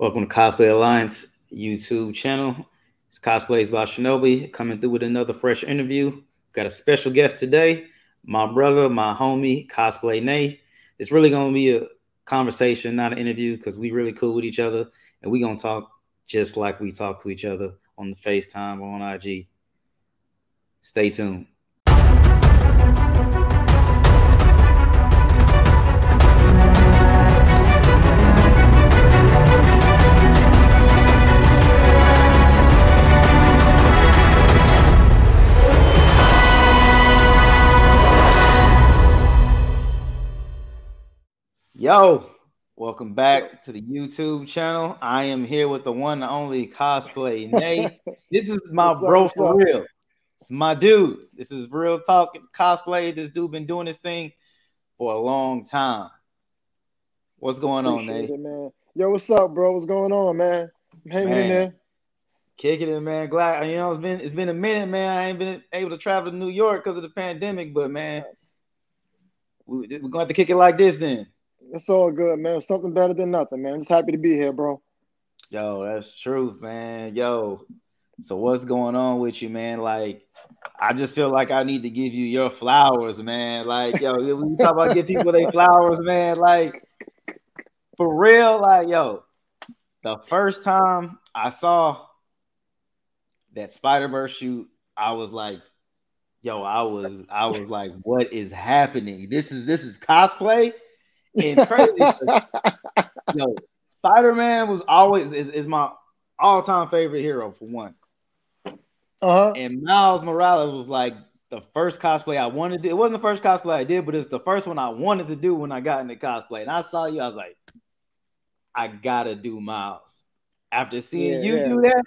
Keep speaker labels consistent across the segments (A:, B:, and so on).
A: Welcome to Cosplay Alliance YouTube channel. It's Cosplays by Shinobi coming through with another fresh interview. Got a special guest today, my brother, my homie, Cosplay Nay. It's really gonna be a conversation, not an interview, because we really cool with each other, and we gonna talk just like we talk to each other on the FaceTime or on IG. Stay tuned. Yo, welcome back to the YouTube channel. I am here with the one and only cosplay Nate. this is my
B: What's
A: bro
B: what's
A: for
B: up?
A: real. It's my dude. This is real talk cosplay. This dude been doing this thing for a long time. What's going on, Nate?
B: it, man. Yo, what's up, bro? What's going on, man? I'm hanging
A: Man.
B: in there.
A: Kicking it, man. Glad you know it's been it's been a minute, man. I ain't been able to travel to New York because of the pandemic, but man, we, we're gonna have to kick it like this then.
B: It's all good, man. Something better than nothing, man. I'm just happy to be here, bro.
A: Yo, that's truth, man. Yo, so what's going on with you, man? Like, I just feel like I need to give you your flowers, man. Like, yo, you talk about give people their flowers, man, like for real, like, yo, the first time I saw that Spider Verse shoot, I was like, yo, I was, I was like, what is happening? This is this is cosplay and crazy. yo, Spider Man was always is, is my all time favorite hero for one,
B: Uh-huh.
A: and Miles Morales was like the first cosplay I wanted to do. It wasn't the first cosplay I did, but it's the first one I wanted to do when I got into cosplay. And I saw you, I was like, I gotta do Miles. After seeing
B: Yeah,
A: you
B: yeah.
A: do that,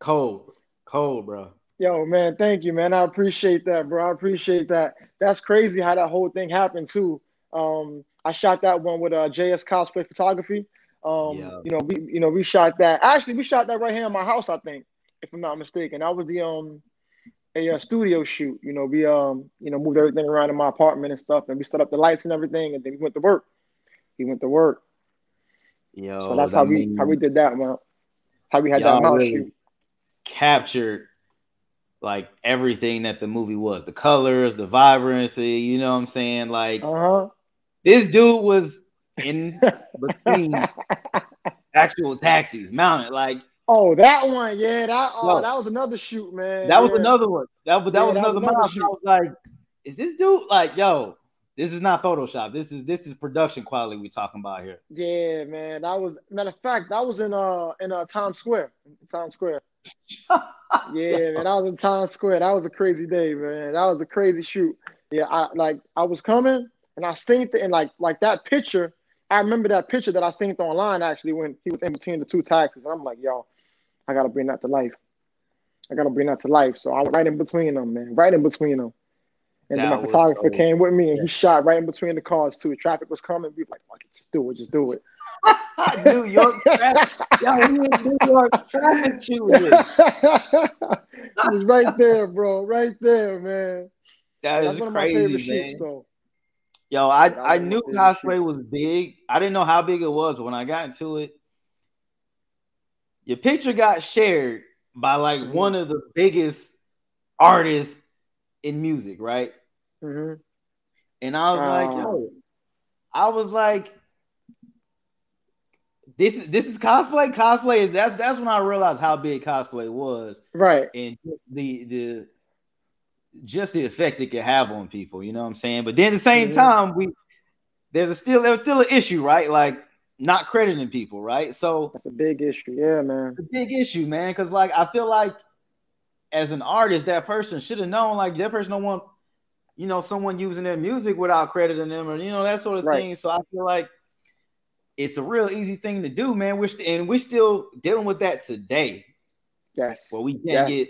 A: cold, cold, bro.
B: Yo, man, thank you, man. I appreciate that, bro. I appreciate that. That's crazy how that whole thing happened too. Um, I shot that one with uh JS Cosplay Photography. Um,
A: Yeah.
B: you know, we you know, we shot that. Actually, we shot that right here in my house, I think, if I'm not mistaken. That was the um a uh, studio shoot. You know, we um, you know, moved everything around in my apartment and stuff, and we set up the lights and everything, and then we went to work. We went to work.
A: Yo,
B: So that's
A: I
B: how we how we did that, man. How we had that mouse
A: really-
B: shoot.
A: captured like everything that the movie was the colors, the vibrancy, you know what I'm saying? Like
B: Uh
A: this dude was in between actual taxis mounted. Like
B: oh, that one, yeah. That oh, that was another shoot, man.
A: that was another one. That was that
B: Yeah,
A: was
B: that was
A: another
B: another.
A: I was like, is this dude like yo? This is not Photoshop. This is this is production quality we talking about here.
B: Yeah, man. That was matter of fact. That was in uh in uh Times Square. Times Square. Yeah, man. That was in Times Square. That was a crazy day, man. That was a crazy shoot. Yeah, I like I was coming and I synced it and like like that picture. I remember that picture that I synced online actually when he was in between the two taxis. And I'm like, yo, I gotta bring that to life. I gotta bring that to life. So I went right in between them, man. Right in between them. And then my photographer came with me and he shot right in between the cars too. Traffic was coming. We were like, fuck it, just do it, just do it.
A: New York traffic. Yo, in New York traffic shooting this.
B: it was right there, bro. Right there, man.
A: That
B: That's
A: is
B: one of my favorite
A: crazy, man.
B: shoots, though.
A: Yo, I,
B: That
A: I knew cosplay was big. I didn't know how big it was, but when I got into it, your picture got shared by like
B: Mhm.
A: one of the biggest artists in music, right?
B: Hmm
A: And I was like,
B: Oh.
A: yo, I was like, this is this is cosplay. Cosplay is that's that's when I realized how big cosplay was
B: Right.
A: and the the just the effect it could have on people, you know what I'm saying? But then at the same
B: Mhm.
A: time, we there's a still there's still an issue, right? Like not crediting people, right? So
B: That's a big issue. Yeah, man.
A: it's a big issue, man. Cause like I feel like as an artist, that person should have known, like that person don't want, you know, someone using their music without crediting them or you know that sort of
B: Right.
A: thing. So I feel like it's a real easy thing to do, man. We're st- and we're still dealing with that today.
B: Yes.
A: Well, we can't
B: Yes.
A: get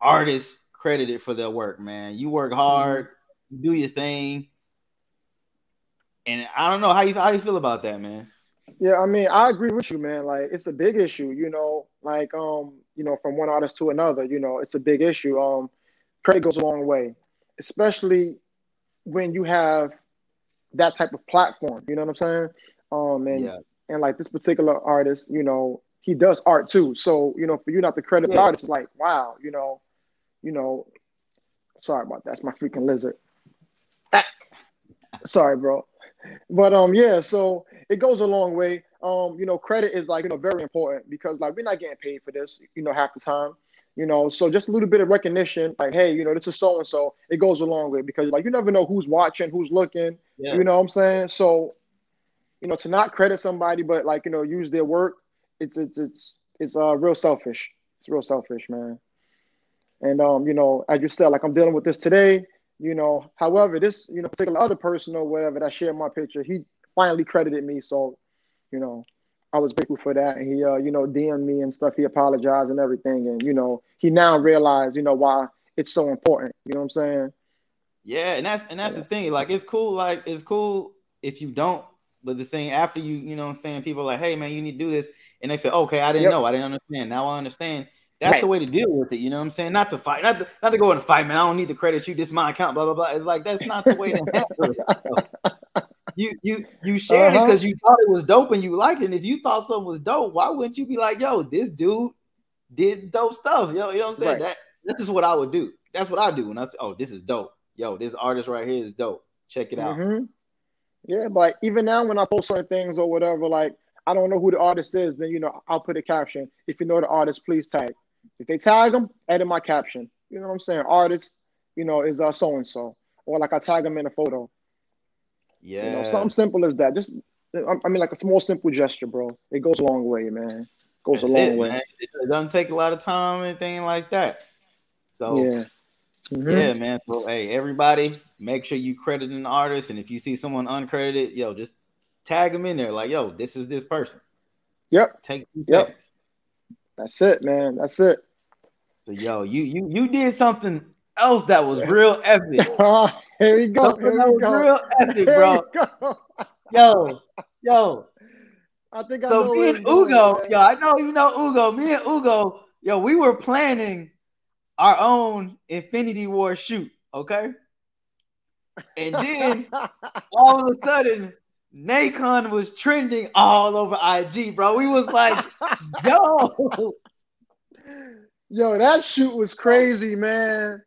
A: artists credited for their work, man. You work hard, you do your thing, and I don't know how you how you feel about that, man.
B: Yeah, I mean, I agree with you, man. Like, it's a big issue, you know. Like, um, you know, from one artist to another, you know, it's a big issue. Um, credit goes a long way, especially when you have that type of platform. You know what I'm saying? Um, and
A: Yeah.
B: and like this particular artist, you know, he does art too. So you know, for you not to credit yeah. the artist, like wow, you know, you know, sorry about that. It's my freaking lizard. Ah. Sorry, bro. But um, yeah. So it goes a long way. Um, you know, credit is like you know very important because like we're not getting paid for this, you know, half the time. You know, so just a little bit of recognition, like, hey, you know, this is so and so. It goes a long way because like you never know who's watching, who's looking. Yeah. You know what I'm saying? So, you know, to not credit somebody, but like you know, use their work, it's it's it's it's uh real selfish. It's real selfish, man. And um, you know, as you said, like I'm dealing with this today. You know, however, this you know particular other person or whatever that shared my picture, he finally credited me. So, you know, I was grateful for that. And he, uh, you know, DM'd me and stuff. He apologized and everything. And, you know, he now realized, you know, why it's so important. You know what I'm saying?
A: Yeah. And that's, and that's yeah. the thing. Like, it's cool. Like, it's cool if you don't, but the thing after you, you know what I'm saying? People like, hey, man, you need to do this. And they say, okay, I didn't yep. know. I didn't understand. Now I understand. That's right. the way to deal with it. You know what I'm saying? Not to fight, not to, not to go in a fight, man. I don't need to credit you. This my account, blah, blah, blah. It's like, that's not the way to handle it you you you shared uh-huh. it because you thought it was dope and you liked it. And if you thought something was dope, why wouldn't you be like, yo, this dude did dope stuff? Yo, you know what I'm saying? Right. That this is what I would do. That's what I do when I say, oh, this is dope. Yo, this artist right here is dope. Check it out.
B: Mm-hmm. Yeah, but even now when I post certain things or whatever, like I don't know who the artist is, then you know I'll put a caption. If you know the artist, please tag. If they tag them, edit my caption. You know what I'm saying? Artist, you know, is uh so and so, or like I tag them in a photo. Yeah. You know, something simple as that. Just I mean, like a small, simple gesture, bro. It goes a long way, man. It goes That's a long it, way. Man.
A: It doesn't take a lot of time, anything like that. So yeah. Mm-hmm. Yeah, man. So hey, everybody, make sure you credit an artist, and if you see someone uncredited, yo, just tag them in there. Like, yo, this is this person.
B: Yep. Take yep. Things. That's it, man. That's it.
A: So, yo, you you you did something else that was real epic.
B: Here we go. Here we go.
A: Real epic, bro. yo, yo. I think I so. me and Ugo, yo, I know you know Ugo. Me and Ugo, yo, we were planning our own Infinity War shoot. Okay. And then all of a sudden, Nacon was trending all over IG, bro. We was like, yo.
B: Yo, that shoot was crazy, man.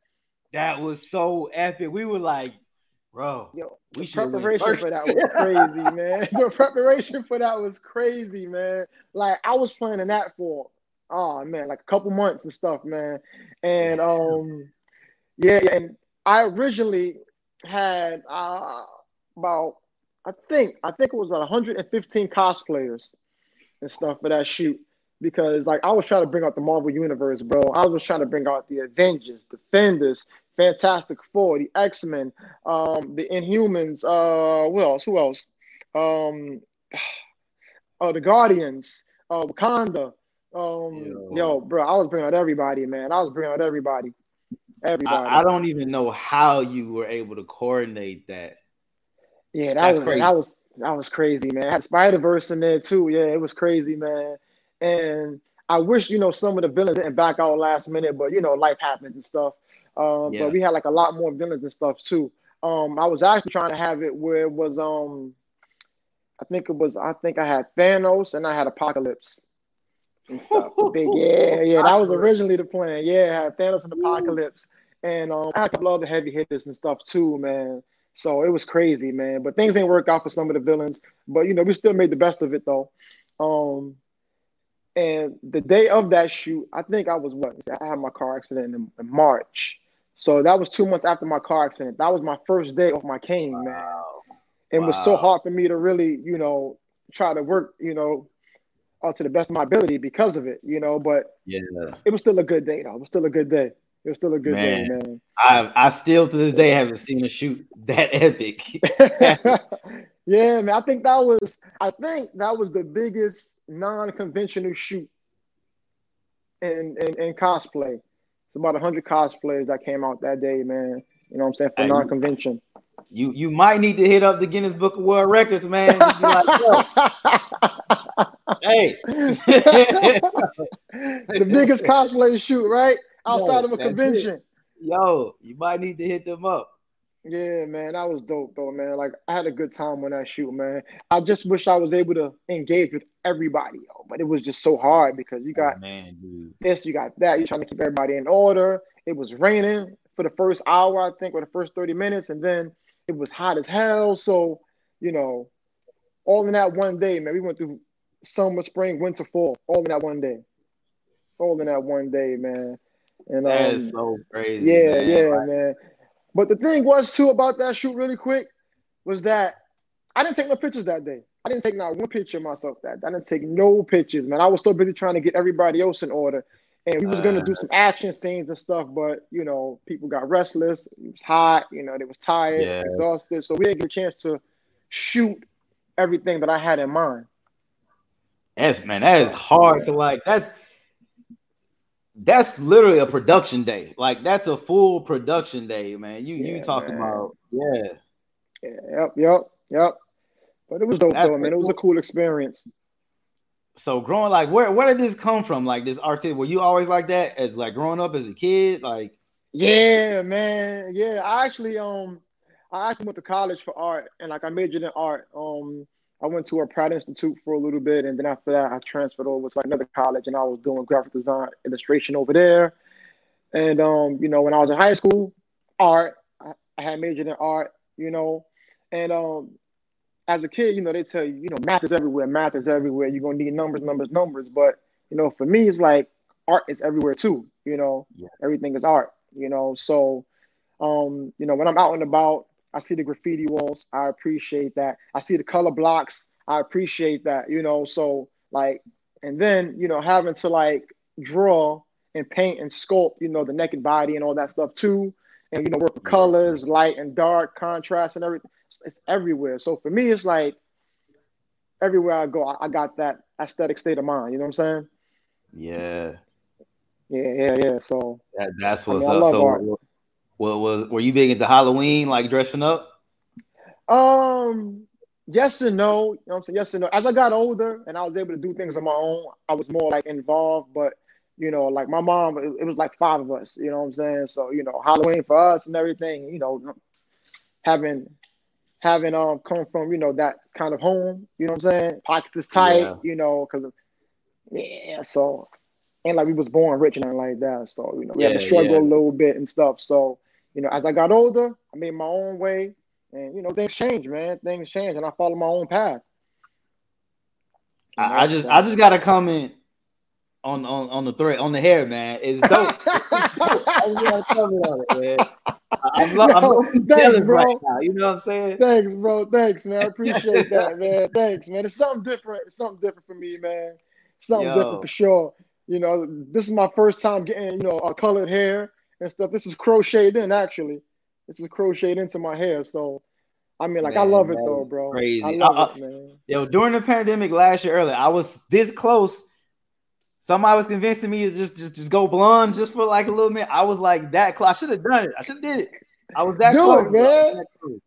A: That was so epic. We were like, bro,
B: Yo, we preparation for that was crazy, man. the preparation for that was crazy, man. Like I was planning that for oh man, like a couple months and stuff, man. And um yeah, and I originally had uh about I think I think it was like 115 cosplayers and stuff for that shoot because like I was trying to bring out the Marvel universe, bro. I was trying to bring out the Avengers, Defenders, Fantastic Four, the X Men, um, the Inhumans. Uh, who else? Who else? Um, uh, the Guardians, uh, Wakanda. Um, yo. yo, bro, I was bringing out everybody, man. I was bringing out everybody. Everybody.
A: I, I don't even know how you were able to coordinate that.
B: Yeah, that That's was crazy. that was that was crazy, man. Spider Verse in there too. Yeah, it was crazy, man. And I wish, you know, some of the villains didn't back out last minute, but you know, life happens and stuff. Um, yeah. but we had like a lot more villains and stuff too. Um, I was actually trying to have it where it was um I think it was I think I had Thanos and I had Apocalypse and stuff. Big, yeah, yeah, that was originally the plan. Yeah, I had Thanos and Apocalypse. And um, I had a couple other heavy hitters and stuff too, man. So it was crazy, man. But things didn't work out for some of the villains. But you know, we still made the best of it though. Um, and the day of that shoot, I think I was what? I had my car accident in, in March. So that was two months after my car accident. That was my first day of my cane, wow. man. It wow. was so hard for me to really, you know, try to work, you know, uh, to the best of my ability because of it, you know. But
A: yeah,
B: it was still a good day, though. It was still a good day. It was still a good man, day, man.
A: I I still to this day haven't seen a shoot that epic.
B: Yeah, man. I think that was I think that was the biggest non-conventional shoot in in, in cosplay. It's about hundred cosplayers that came out that day, man. You know what I'm saying for hey, non-convention.
A: You you might need to hit up the Guinness Book of World Records, man. Hey,
B: the biggest cosplay shoot, right? Outside Yo, of a convention.
A: Yo, you might need to hit them up.
B: Yeah, man, that was dope though, man. Like I had a good time when I shoot, man. I just wish I was able to engage with everybody, yo, but it was just so hard because you oh, got
A: oh, man, dude.
B: this, you got that. You're trying to keep everybody in order. It was raining for the first hour, I think, or the first 30 minutes, and then it was hot as hell. So, you know, all in that one day, man. We went through summer, spring, winter, fall, all in that one day. All in that one day, man. And
A: That
B: um,
A: is so crazy.
B: yeah,
A: man.
B: yeah,
A: Like,
B: man. But the thing was too about that shoot really quick was that I didn't take no pictures that day. I didn't take not one picture of myself that. I didn't take no pictures, man. I was so busy trying to get everybody else in order. And we was gonna do
A: Uh.
B: some action scenes and stuff, but you know, people got restless. It was hot, you know, they was tired,
A: Yeah.
B: exhausted. So we didn't get a chance to shoot everything that I had in mind.
A: That's man, that is hard to like. That's that's literally a production day. Like that's a full production day, man. You you talking
B: man.
A: about yeah.
B: Yeah, yep, yep, yep. But it was dope
A: That's
B: though, man. It was a
A: cool.
B: cool experience.
A: So growing like where where did this come from? Like this artist, were you always like that as like growing up as a kid? Like
B: Yeah, man. Yeah, I actually um I actually went to college for art and like I majored in art. Um I went to a Pratt Institute for a little bit and then after that I transferred over to another college and I was doing graphic design illustration over there. And um, you know, when I was in high school, art, I, I had majored in art, you know, and um as a kid, you know, they tell you, you know, math is everywhere, math is everywhere. You're gonna need numbers, numbers, numbers. But you know, for me, it's like art is everywhere too. You know,
A: Yeah.
B: everything is art. You know, so um, you know, when I'm out and about, I see the graffiti walls. I appreciate that. I see the color blocks. I appreciate that. You know, so like, and then you know, having to like draw and paint and sculpt, you know, the naked body and all that stuff too, and you know, work with colors, light and dark, contrast and everything. It's everywhere. So for me, it's like everywhere I go, I, I got that aesthetic state of mind. You know what I'm saying?
A: yeah,
B: Yeah, yeah, yeah. So
A: that, that's
B: I mean,
A: what's
B: I
A: up.
B: love
A: So
B: art.
A: Well, was were you big into Halloween, like dressing up?
B: Um, yes and no. You know what I'm saying? Yes and no. As I got older and I was able to do things on my own, I was more like involved. But you know, like my mom, it, was like five of us. You know what I'm saying? So you know, Halloween for us and everything. You know, having having um come from you know that kind of home. You know what I'm saying? Pockets is tight.
A: Yeah.
B: You know, because yeah. So and like we was born rich and like that. So you know, we had to struggle
A: yeah.
B: a little bit and stuff. So you know, as I got older, I made my own way. And you know, things change, man. Things change, and I follow my own path. You know,
A: I, I just
B: so-
A: I just got to comment on on on the thread on the hair, man. It's dope. I just gotta comment on it, man. I- I'm, lo- I'm
B: thanks, bro.
A: right now. You know what I'm saying?
B: Thanks, bro. Thanks, man. I appreciate that, man. Thanks, man. It's something different. It's something different for me, man. Something
A: Yo.
B: different for sure. You know, this is my first time getting, you know, a colored hair and stuff. This is crocheted in, actually. This is crocheted into my hair. So, I mean, like, I love it though, bro.
A: crazy.
B: I love
A: Uh,
B: it, man.
A: Yo, during the pandemic last year earlier, I was this close. Somebody was convincing me to just just just go blonde just for like a little minute. I was like that close. I should have done it. I should have did it. I was that
B: Do
A: close,
B: it, man.
A: close.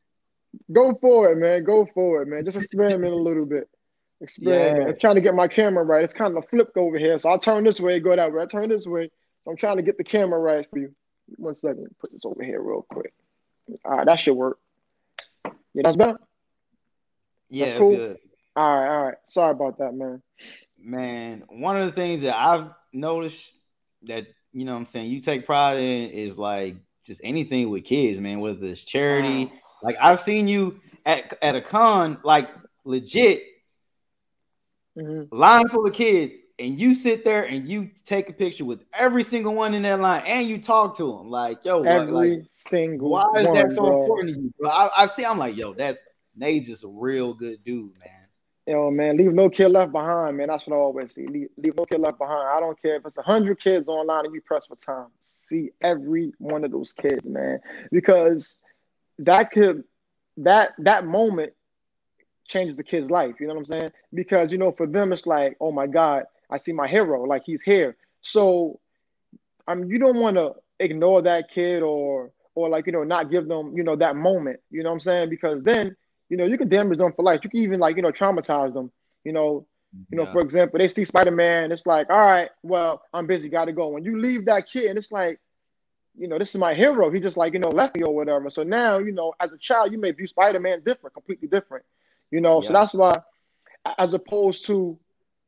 B: Go for it, man. Go for it, man. Just experiment a little bit. Experiment.
A: Yeah.
B: I'm trying to get my camera right. It's kind of flipped over here. So I'll turn this way, go that way. I turn this way. So I'm trying to get the camera right for you. One second. Put this over here real quick. All right, that should work. Yeah, that's better.
A: Yeah,
B: That's cool.
A: good.
B: All right, all right. Sorry about that, man.
A: Man, one of the things that I've noticed that you know what I'm saying you take pride in is like just anything with kids, man, whether it's charity.
B: Wow.
A: Like I've seen you at, at a con, like legit
B: Mhm.
A: line full of kids, and you sit there and you take a picture with every single one in that line, and you talk to them like, yo, like,
B: Every
A: like,
B: single
A: why is
B: one,
A: that so
B: bro.
A: important to you? Bro, I, I've seen, I'm like, yo, that's Nate's just a real good dude, man.
B: Yo, man, leave no kid left behind, man. That's what I always see. Leave, leave no kid left behind. I don't care if it's hundred kids online and you press for time. See every one of those kids, man, because that could that that moment changes the kid's life. You know what I'm saying? Because you know, for them, it's like, oh my God, I see my hero, like he's here. So, I mean, you don't want to ignore that kid or or like you know not give them you know that moment. You know what I'm saying? Because then you know you can damage them for life. You can even like you know traumatize them. You know, you know,
A: Yeah.
B: for example, they see Spider Man, it's like, all right, well, I'm busy, gotta go. When you leave that kid, and it's like, you know, this is my hero. He just like, you know, left me or whatever. So now, you know, as a child, you may view Spider-Man different, completely different. You know, yeah. so that's why as opposed to,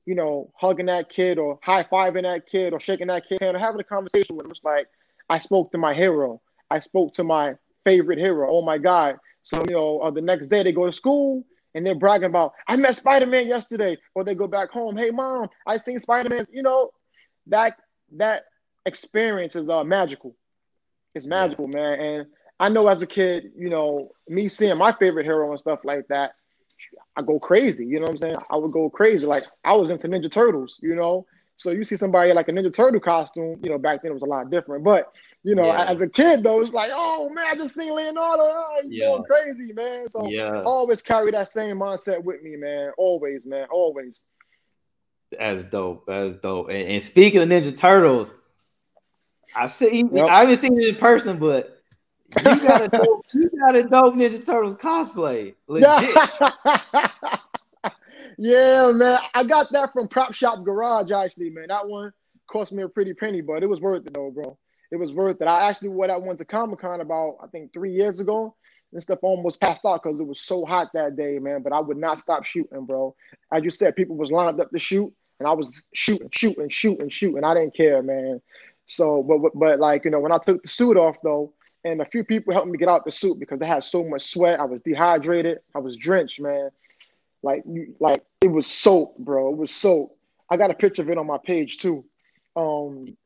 B: you know, hugging that kid or high-fiving that kid or shaking that kid or having a conversation with him, it's like I spoke to my hero. I spoke to my favorite hero. Oh my God. So, you know, uh, the next day they go to school and they're bragging about, I met Spider-Man yesterday. Or they go back home, hey mom, I seen Spider-Man. You know, that that experience is uh, magical. It's magical, yeah. man. And I know as a kid, you know, me seeing my favorite hero and stuff like that, I go crazy. You know what I'm saying? I would go crazy. Like I was into Ninja Turtles, you know. So you see somebody like a Ninja Turtle costume, you know, back then it was a lot different. But you know, yeah. as a kid though, it's like, oh man, I just seen Leonardo. Oh, he's yeah. going crazy, man. So yeah. always carry that same mindset with me, man. Always, man. Always.
A: As dope. As dope. And, and speaking of Ninja Turtles, I see. Yep. I haven't seen it in person, but you got a dope, you got a dope Ninja Turtles cosplay. Legit.
B: yeah, man. I got that from Prop Shop Garage. Actually, man, that one cost me a pretty penny, but it was worth it though, bro. It was worth it. I actually went. I went to Comic Con about I think three years ago. And stuff almost passed out because it was so hot that day, man. But I would not stop shooting, bro. As you said, people was lined up to shoot, and I was shooting, shooting, shooting, shooting. I didn't care, man. So, but but like you know, when I took the suit off though, and a few people helped me get out the suit because I had so much sweat. I was dehydrated. I was drenched, man. Like you, like it was soaked, bro. It was soaked. I got a picture of it on my page too. Um,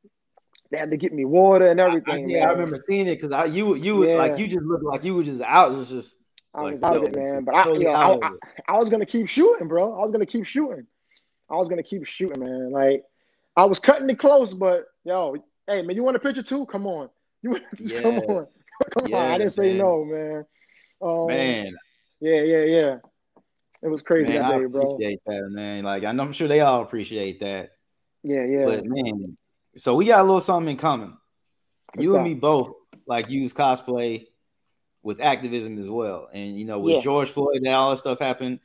B: they had to get me water and everything.
A: I, I, yeah, I remember seeing it because I you you yeah. like you just looked like you were just out. It was just
B: I was out of it, man. But I, you know, I, I, I was gonna keep shooting, bro. I was gonna keep shooting. I was gonna keep shooting, man. Like I was cutting it close, but yo, hey man, you want a picture too? Come on. You yeah. come on. Come yeah, on. I didn't say no, man. Um, man. Yeah, yeah, yeah. It was crazy man, that day, bro.
A: Appreciate that, man. Like I'm sure they all appreciate that.
B: Yeah, yeah.
A: But man, so we got a little something in common. What's you that? and me both like use cosplay with activism as well. And you know, with yeah. George Floyd and all that stuff happened,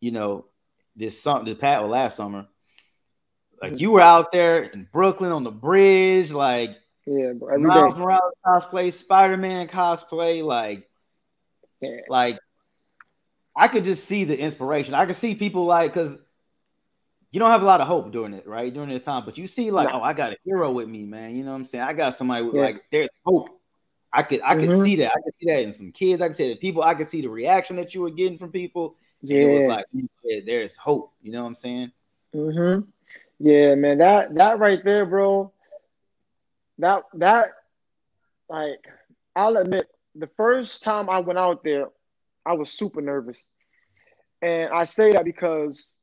A: you know, this something this well, last summer, like you were out there in Brooklyn on the bridge, like
B: yeah,
A: Miles day. Morales cosplay, Spider Man cosplay, like, yeah. like I could just see the inspiration. I could see people like because you don't have a lot of hope during it, right? During this time, but you see like, no. oh, I got a hero with me, man. You know what I'm saying? I got somebody with yeah. like, there's hope. I could, I could mm-hmm. see that. I could see that in some kids. I could see that people. I could see the reaction that you were getting from people. Yeah, it was like, yeah, there's hope. You know what I'm saying?
B: Mm-hmm. Yeah, man, that that right there, bro. That that like I'll admit the first time I went out there, I was super nervous. And I say that because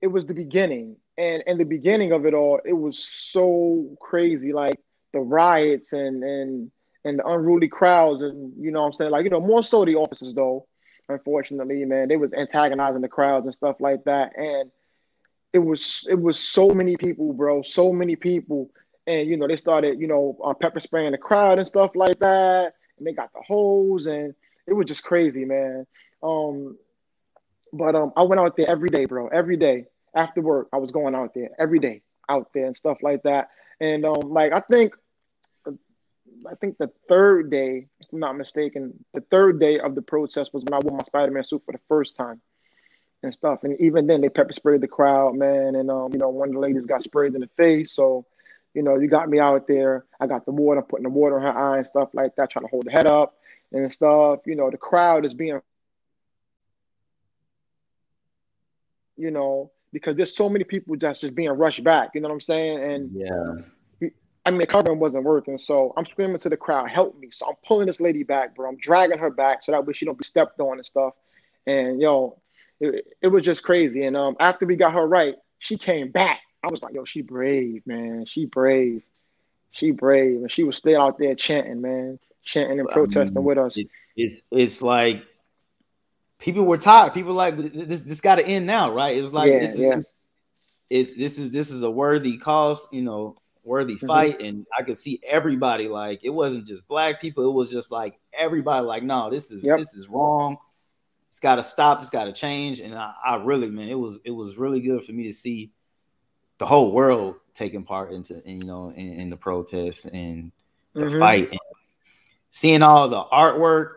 B: it was the beginning. And in the beginning of it all, it was so crazy, like the riots and and and the unruly crowds, and you know what I'm saying? Like, you know, more so the officers though, unfortunately, man, they was antagonizing the crowds and stuff like that. And it was it was so many people, bro, so many people, and you know they started you know uh, pepper spraying the crowd and stuff like that, and they got the hose, and it was just crazy, man. Um, but um, I went out there every day, bro, every day after work. I was going out there every day, out there and stuff like that, and um, like I think. I think the third day, if I'm not mistaken, the third day of the protest was when I wore my Spider-Man suit for the first time and stuff. And even then, they pepper sprayed the crowd, man. And um, you know, one of the ladies got sprayed in the face. So, you know, you got me out there. I got the water, putting the water in her eye and stuff like that, trying to hold the head up and stuff. You know, the crowd is being, you know, because there's so many people that's just being rushed back. You know what I'm saying? And
A: yeah.
B: I mean, the covering wasn't working, so I'm screaming to the crowd, "Help me!" So I'm pulling this lady back, bro. I'm dragging her back so that way she don't be stepped on and stuff. And yo, it, it was just crazy. And um, after we got her right, she came back. I was like, yo, she brave, man. She brave. She brave. And she was still out there chanting, man, chanting and protesting with us.
A: It's, it's, it's like people were tired. People like this this got to end now, right? It was like yeah, this is yeah. it's this is this is a worthy cause, you know, worthy mm-hmm. fight. And I could see everybody like it wasn't just black people, it was just like everybody like, no, this is yep. this is wrong it's got to stop. It's got to change. And I, I, really, man, it was it was really good for me to see the whole world taking part into, in, you know, in, in, the protests and the mm-hmm. fight, and seeing all the artwork,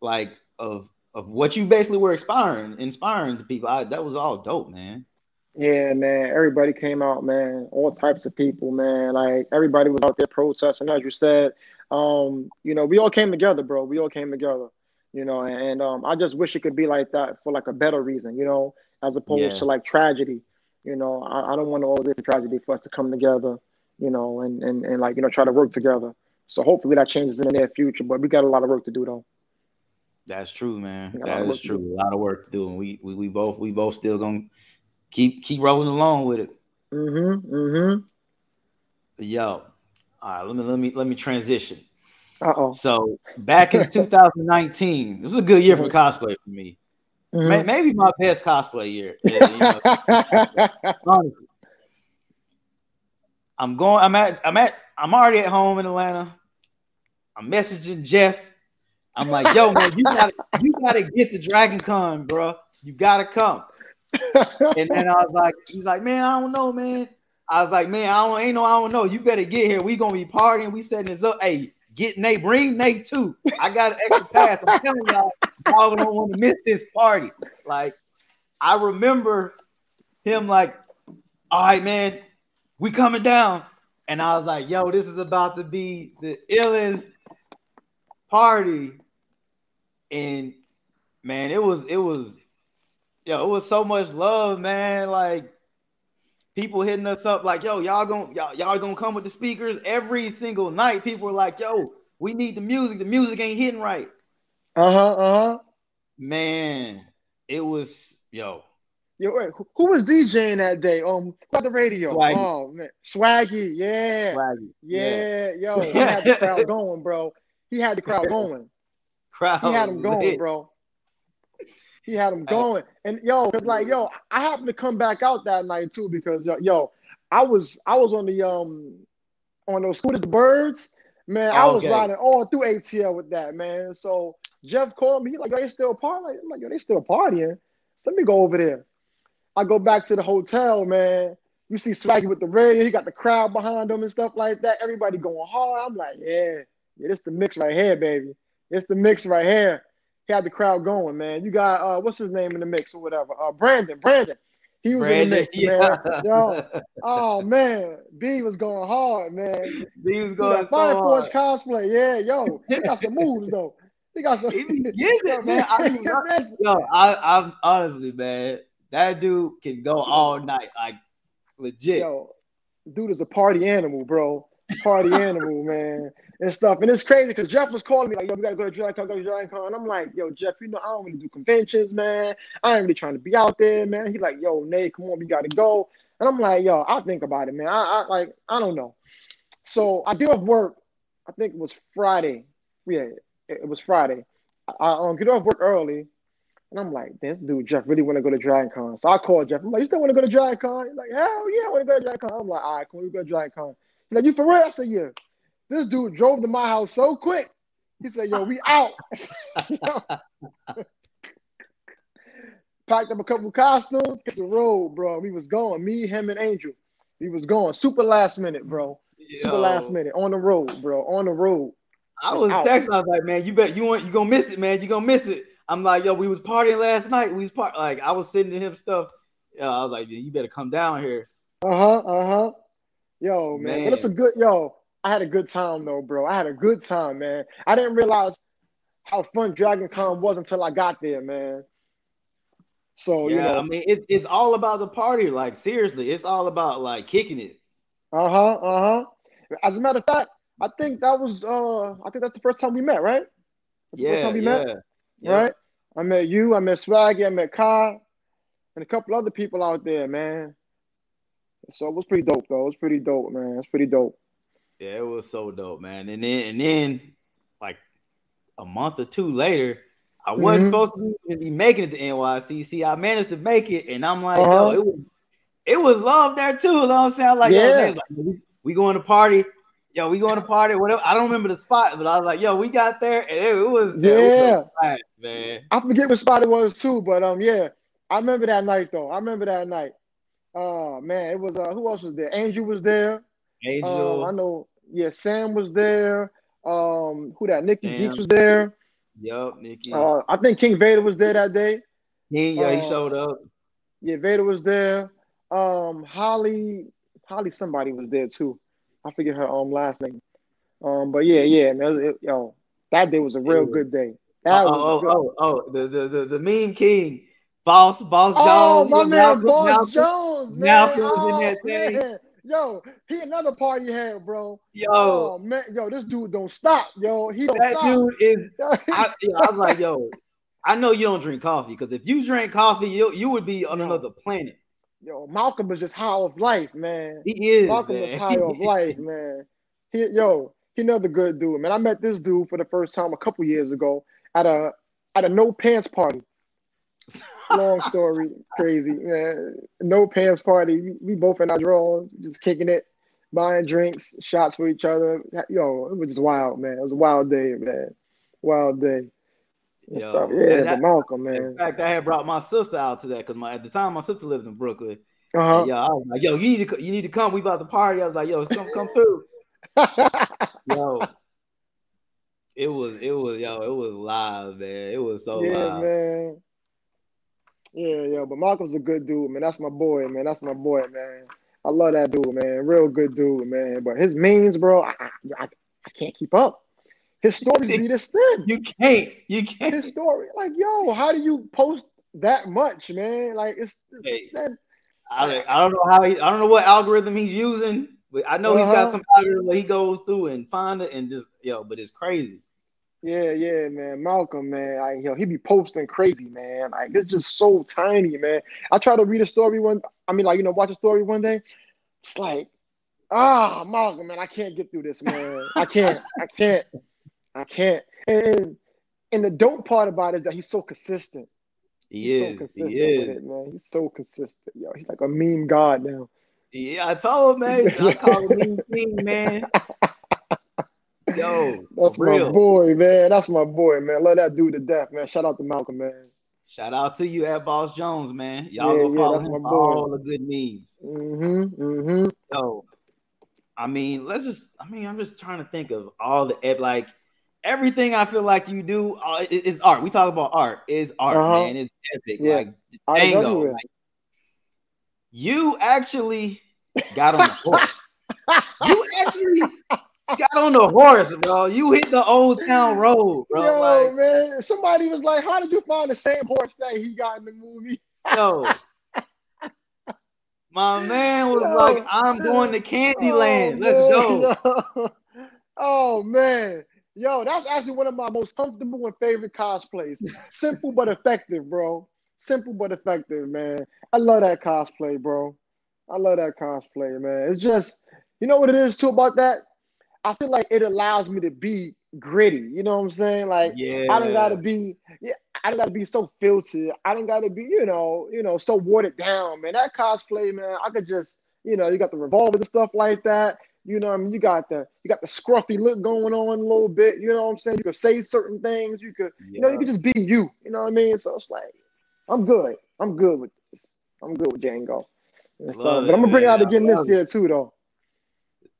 A: like of of what you basically were inspiring, inspiring to people. I, that was all dope, man.
B: Yeah, man. Everybody came out, man. All types of people, man. Like everybody was out there protesting, as you said. Um, you know, we all came together, bro. We all came together. You know, and, and um, I just wish it could be like that for like a better reason, you know, as opposed yeah. to like tragedy. You know, I, I don't want all this tragedy for us to come together, you know, and, and and like you know try to work together. So hopefully that changes in the near future. But we got a lot of work to do though.
A: That's true, man. That is true. A lot of work to do, and we we, we both we both still gonna keep keep rolling along with it.
B: Mm-hmm. Mm-hmm.
A: Yo, all right. Let me let me let me transition.
B: Uh-oh.
A: So back in 2019, it was a good year for mm-hmm. cosplay for me. Mm-hmm. Maybe my best cosplay year. Yeah, you know, honestly, I'm going. I'm at. I'm at. I'm already at home in Atlanta. I'm messaging Jeff. I'm like, yo, man, you gotta, you gotta get to Dragon Con, bro. You gotta come. and then I was like, he's like, man, I don't know, man. I was like, man, I don't ain't no, I don't know. You better get here. We gonna be partying. We setting this up. Hey, get Nate, bring Nate too. I got an extra pass. I'm telling y'all, y'all don't want to miss this party. Like, I remember him like, all right, man, we coming down. And I was like, yo, this is about to be the illest party. And man, it was, it was yo, it was so much love, man. Like people hitting us up, like, yo, y'all gonna y'all, y'all gonna come with the speakers every single night. People were like, yo, we need the music. The music ain't hitting right.
B: Uh-huh, uh-huh.
A: Man, it was yo.
B: Yo, wait, who was DJing that day? Um, about the radio. Swaggy. Oh man, Swaggy, yeah, Swaggy. Yeah, yeah. yo, he had the crowd going, bro. He had the crowd going.
A: Crowd,
B: he had him going, lit. bro. He had him going. And yo, cause like yo, I happened to come back out that night too because yo, yo I was I was on the um on those scooters, the birds. Man, I was riding all through ATL with that, man. So Jeff called me. He's like, yo, they still partying. I'm like, yo, they still partying. So let me go over there. I go back to the hotel, man. You see Swaggy with the radio. He got the crowd behind him and stuff like that. Everybody going hard. I'm like, yeah, yeah, this the mix right here, baby. It's the mix right here he had the crowd going, man. You got uh, what's his name in the mix or whatever? Uh, Brandon, Brandon. He was Brandon, in the mix, yeah. man. Yo, oh man, B was going hard, man.
A: B was going so
B: Fire
A: Force
B: cosplay, yeah, yo. He got some moves though. He got some. He
A: it, man. I mean, yo, I, I'm honestly, man. That dude can go all night, like legit.
B: Yo, dude is a party animal, bro. Party animal, man and stuff. And it's crazy because Jeff was calling me like, yo, we gotta go to DragonCon, go to DragonCon. And I'm like, yo, Jeff, you know, I don't really do conventions, man. I ain't really trying to be out there, man. He's like, yo, Nate, come on, we gotta go. And I'm like, yo, I'll think about it, man. I, I like, I don't know. So I get off work. I think it was Friday. Yeah, it, it was Friday. I um, get off work early. And I'm like, this dude Jeff really want to go to DragonCon. So I called Jeff. I'm like, you still want to go to DragonCon? He's like, hell yeah, I want to go to DragonCon. I'm like, all right, can we go to DragonCon? He's like, you for real? I said, yeah. This dude drove to my house so quick. He said, "Yo, we out." Packed up a couple costumes, hit the road, bro. We was going. Me, him, and Angel. We was going. Super last minute, bro. Yo. Super last minute on the road, bro. On the road.
A: I was out. texting. I was like, "Man, you bet you want you gonna miss it, man. You gonna miss it." I'm like, "Yo, we was partying last night. We was part like I was sending him stuff. Yeah, I was like, "You better come down here."
B: Uh huh. Uh huh. Yo, man, man. but it's a good yo. I had a good time though, bro. I had a good time, man. I didn't realize how fun Dragon Con was until I got there, man. So yeah, you know,
A: I mean, it's it's all about the party. Like seriously, it's all about like kicking it.
B: Uh huh. Uh huh. As a matter of fact, I think that was uh, I think that's the first time we met, right?
A: That's yeah. first time we yeah. met,
B: yeah. right? I met you. I met Swaggy. I met Kai, and a couple other people out there, man. So it was pretty dope, though. It was pretty dope, man. It's pretty dope.
A: Yeah, it was so dope, man. And then and then like a month or two later, I wasn't mm-hmm. supposed to be making it to NYCC. I managed to make it, and I'm like, uh-huh. yo, it was it was love there too. You know what I'm saying? Like, yeah. like, we, going to party. Yo, we going to party, whatever. I don't remember the spot, but I was like, yo, we got there, and it, it was
B: yeah,
A: it was man.
B: I forget what spot it was too, but um, yeah, I remember that night though. I remember that night. Oh uh, man, it was uh, who else was there? Andrew was there.
A: Angel.
B: Uh, I know. yeah, Sam was there. Um, who that? Nikki Sam. Geeks was there.
A: Yep, Nikki.
B: Uh, I think King Vader was there that day.
A: He yeah, he uh, showed up.
B: Yeah, Vader was there. Um, Holly, Holly, somebody was there too. I forget her um last name. Um, but yeah, yeah, man, it, yo, that day was a real good day. That
A: oh, oh, oh, oh, the, the the the meme king, boss, boss
B: oh,
A: Jones.
B: my man, Malcolm, boss Malcolm, Jones, man.
A: Malcolm was oh, in that thing.
B: Man. Yo, he another party had, bro.
A: Yo,
B: oh, man, yo, this dude don't stop, yo. He don't
A: that
B: stop.
A: dude is. I, I'm like, yo, I know you don't drink coffee because if you drank coffee, you you would be on yo, another planet.
B: Yo, Malcolm is just high off life, man.
A: He is.
B: Malcolm
A: man.
B: is high off life, man. He, yo, he another good dude, man. I met this dude for the first time a couple years ago at a at a no pants party. Long story, crazy man. No pants party. We, both in our drawers, just kicking it, buying drinks, shots for each other. Yo, it was just wild, man. It was a wild day, man. Wild day. Yo, yeah, that, Malcolm, man.
A: In fact, I had brought my sister out to that because my at the time my sister lived in Brooklyn.
B: Uh-huh.
A: Yeah, I was like, yo, you need to you need to come. We about to party. I was like, yo, come come through. yo, it was it was yo, it was live, man. It was so
B: yeah,
A: live.
B: man. Yeah, yeah, but Malcolm's a good dude, man. That's my boy, man. That's my boy, man. I love that dude, man. Real good dude, man. But his memes, bro, I, I, I can't keep up. His stories be this thin.
A: You can't. You can't.
B: His story, like, yo, how do you post that much, man? Like, it's, it's
A: I, I don't know how he, I don't know what algorithm he's using, but I know uh-huh. he's got uh-huh. some algorithm that he goes through and find it and just yo, but it's crazy.
B: Yeah, yeah, man. Malcolm, man. I, you know, he be posting crazy, man. Like it's just so tiny, man. I try to read a story one. I mean, like you know, watch a story one day. It's like, ah, Malcolm, man. I can't get through this, man. I can't. I can't. I can't. And and the dope part about it is that he's so consistent.
A: He he's is. So consistent he is. It,
B: man. He's so consistent, yo. He's like a meme god now.
A: Yeah, I told him, man. I call him meme king, man. Yo,
B: that's my boy, man. That's my boy, man. Love that dude to death, man. Shout out to Malcolm, man.
A: Shout out to you at Boss Jones, man. Y'all yeah, go follow yeah, him for all the good memes.
B: Mm-hmm. Mm-hmm.
A: Yo, I mean, let's just. I mean, I'm just trying to think of all the like everything. I feel like you do uh, is art. We talk about art. Is art, uh-huh. man. It's epic. Yeah. Like Django. Like, you actually got on the horse. you actually got on the horse, bro. You hit the old town road, bro.
B: Yo,
A: like,
B: man. Somebody was like, How did you find the same horse that he got in the movie?
A: Yo. My man was yo, like, I'm going to Candyland. Oh, Let's go.
B: Yo. Oh man. Yo, that's actually one of my most comfortable and favorite cosplays. Simple but effective, bro. Simple but effective, man. I love that cosplay, bro. I love that cosplay, man. It's just, you know what it is too about that? I feel like it allows me to be gritty. You know what I'm saying? Like yeah. I don't gotta be yeah, I don't gotta be so filtered. I don't gotta be, you know, you know, so watered down, man. That cosplay, man, I could just, you know, you got the revolver and stuff like that. You know, I mean, you got the you got the scruffy look going on a little bit. You know what I'm saying? You could say certain things. You could, yeah. you know, you could just be you. You know what I mean? So it's like, I'm good. I'm good with this. I'm good with Django. But I'm gonna bring it out again this year too, though.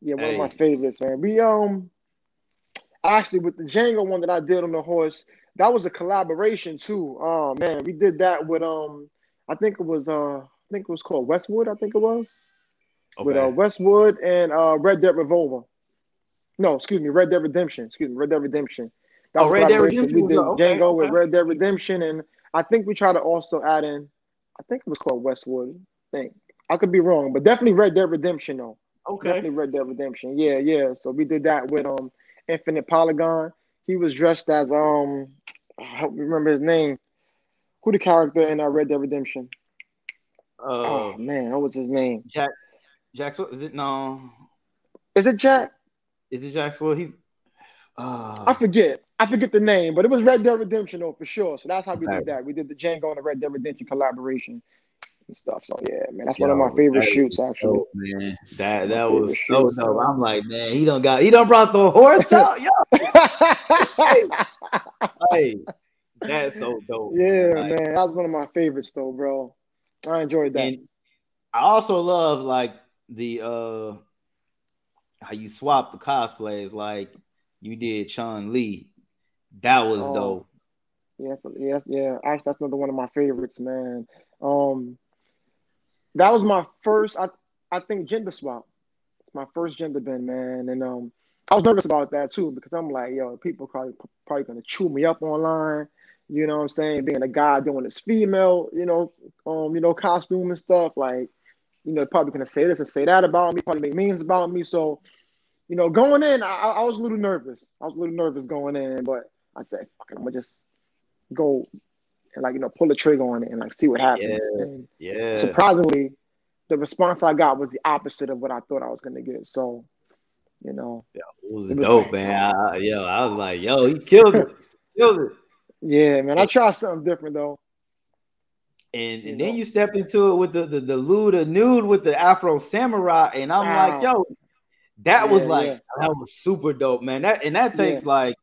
B: Yeah, one hey. of my favorites, man. We um actually with the Django one that I did on the horse, that was a collaboration too. Oh man, we did that with um I think it was uh I think it was called Westwood, I think it was. Okay. With uh Westwood and uh Red Dead Revolver. No, excuse me, Red Dead Redemption. Excuse me, Red Dead Redemption.
A: That oh, Red Dead Redemption.
B: We did okay, Django okay. with Red Dead Redemption, and I think we tried to also add in. I think it was called Westwood. I think I could be wrong, but definitely Red Dead Redemption though.
A: Okay.
B: Definitely Red Dead Redemption. Yeah, yeah. So we did that with um Infinite Polygon. He was dressed as um I hope you remember his name. Who the character in uh, Red Dead Redemption?
A: Uh,
B: oh man, what was his name?
A: Jack. Jack. What is it? No.
B: Is it Jack?
A: Is it Jack? Well, he. Uh,
B: I forget. I forget the name, but it was Red Dead Redemption though for sure. So that's how we did that. We did the Django and the Red Dead Redemption collaboration and stuff. So yeah, man, that's Yo, one of my favorite shoots actually.
A: Dope, man, that that was so dope. I'm like, man, he don't got he don't brought the horse out. Yo, hey, hey, that's so dope.
B: Yeah, like, man, that was one of my favorites though, bro. I enjoyed that.
A: I also love like the uh how you swap the cosplays like you did Chun Li. That was oh, dope.
B: Yes, yes, yeah. Actually, that's another one of my favorites, man. Um, that was my first. I I think gender swap. My first gender bend, man, and um, I was nervous about that too because I'm like, yo, people probably probably gonna chew me up online. You know what I'm saying? Being a guy doing this female, you know, um, you know, costume and stuff, like, you know, probably gonna say this and say that about me, probably make memes about me. So, you know, going in, I, I was a little nervous. I was a little nervous going in, but I said, fuck it, I'm gonna just go and like, you know, pull the trigger on it and like see what happens.
A: Yeah.
B: And
A: yeah.
B: surprisingly, the response I got was the opposite of what I thought I was gonna get. So, you know,
A: yeah, it was, it was dope, man. I, yo, I was like, yo, he killed it, killed it.
B: Yeah, man. I tried something different though.
A: And and then you stepped into it with the the, the Luda nude with the Afro Samurai, and I'm wow. like, yo, that yeah, was like yeah. that was super dope, man. That and that takes yeah. like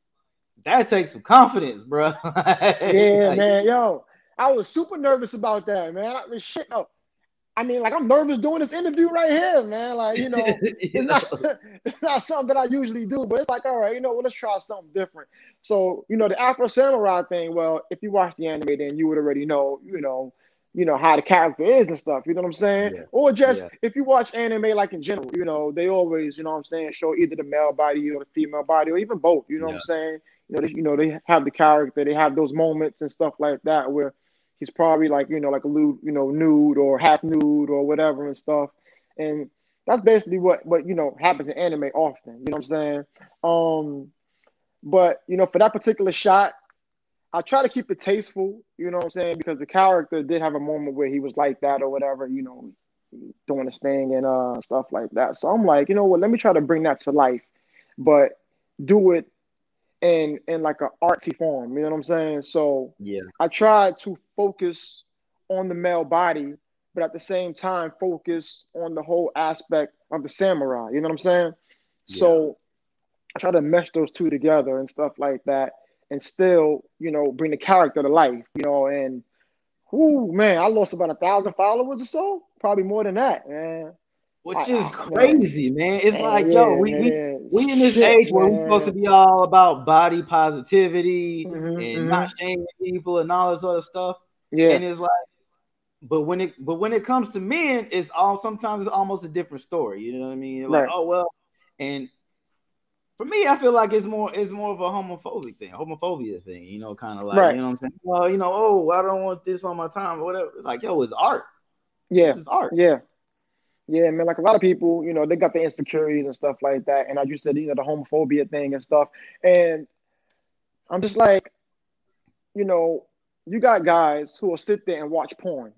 A: that takes some confidence, bro.
B: yeah, like, man. Yo, I was super nervous about that, man. I mean, shit. No, I mean, like I'm nervous doing this interview right here, man. Like, you know, it's not it's not something that I usually do, but it's like, all right, you know, well, let's try something different. So, you know, the Afro Samurai thing, well, if you watch the anime, then you would already know, you know, you know, how the character is and stuff, you know what I'm saying? Yeah. Or just yeah. if you watch anime like in general, you know, they always, you know what I'm saying, show either the male body or the female body or even both, you know yeah. what I'm saying? You know, they, you know, they have the character, they have those moments and stuff like that where he's probably like you know like a nude, you know nude or half nude or whatever and stuff. And that's basically what what you know happens in anime often you know what i'm saying? Um but you know for that particular shot i try to keep it tasteful you know what i'm saying? Because the character did have a moment where he was like that or whatever you know doing his thing and uh stuff like that. So i'm like you know what? Let me try to bring that to life but do it in in like an artsy form. You know what I'm saying? So
A: yeah,
B: I tried to focus on the male body, but at the same time focus on the whole aspect of the samurai. You know what I'm saying? Yeah. So I try to mesh those two together and stuff like that, and still, you know, bring the character to life. You know, and whoo, man, I lost about a thousand followers or so, probably more than that, man
A: which is crazy, man. It's man, like, yo, we, we we in this Shit, age where we're supposed to be all about body positivity mm-hmm, and mm-hmm. not shaming people and all this other stuff.
B: Yeah,
A: and it's like, but when it but when it comes to men, it's all sometimes it's almost a different story. You know what I mean? Like, right. oh well, and for me, I feel like it's more it's more of a homophobic thing, homophobia thing. You know, kind of like right. you know what I'm saying. Well, you know, oh, I don't want this on my time or whatever. It's like, yo, it's art.
B: Yeah,
A: this is art.
B: Yeah. Yeah, man, like a lot of people, you know, they got the insecurities and stuff like that. And I just said, you know, the homophobia thing and stuff. And I'm just like, you know, you got guys who will sit there and watch porn.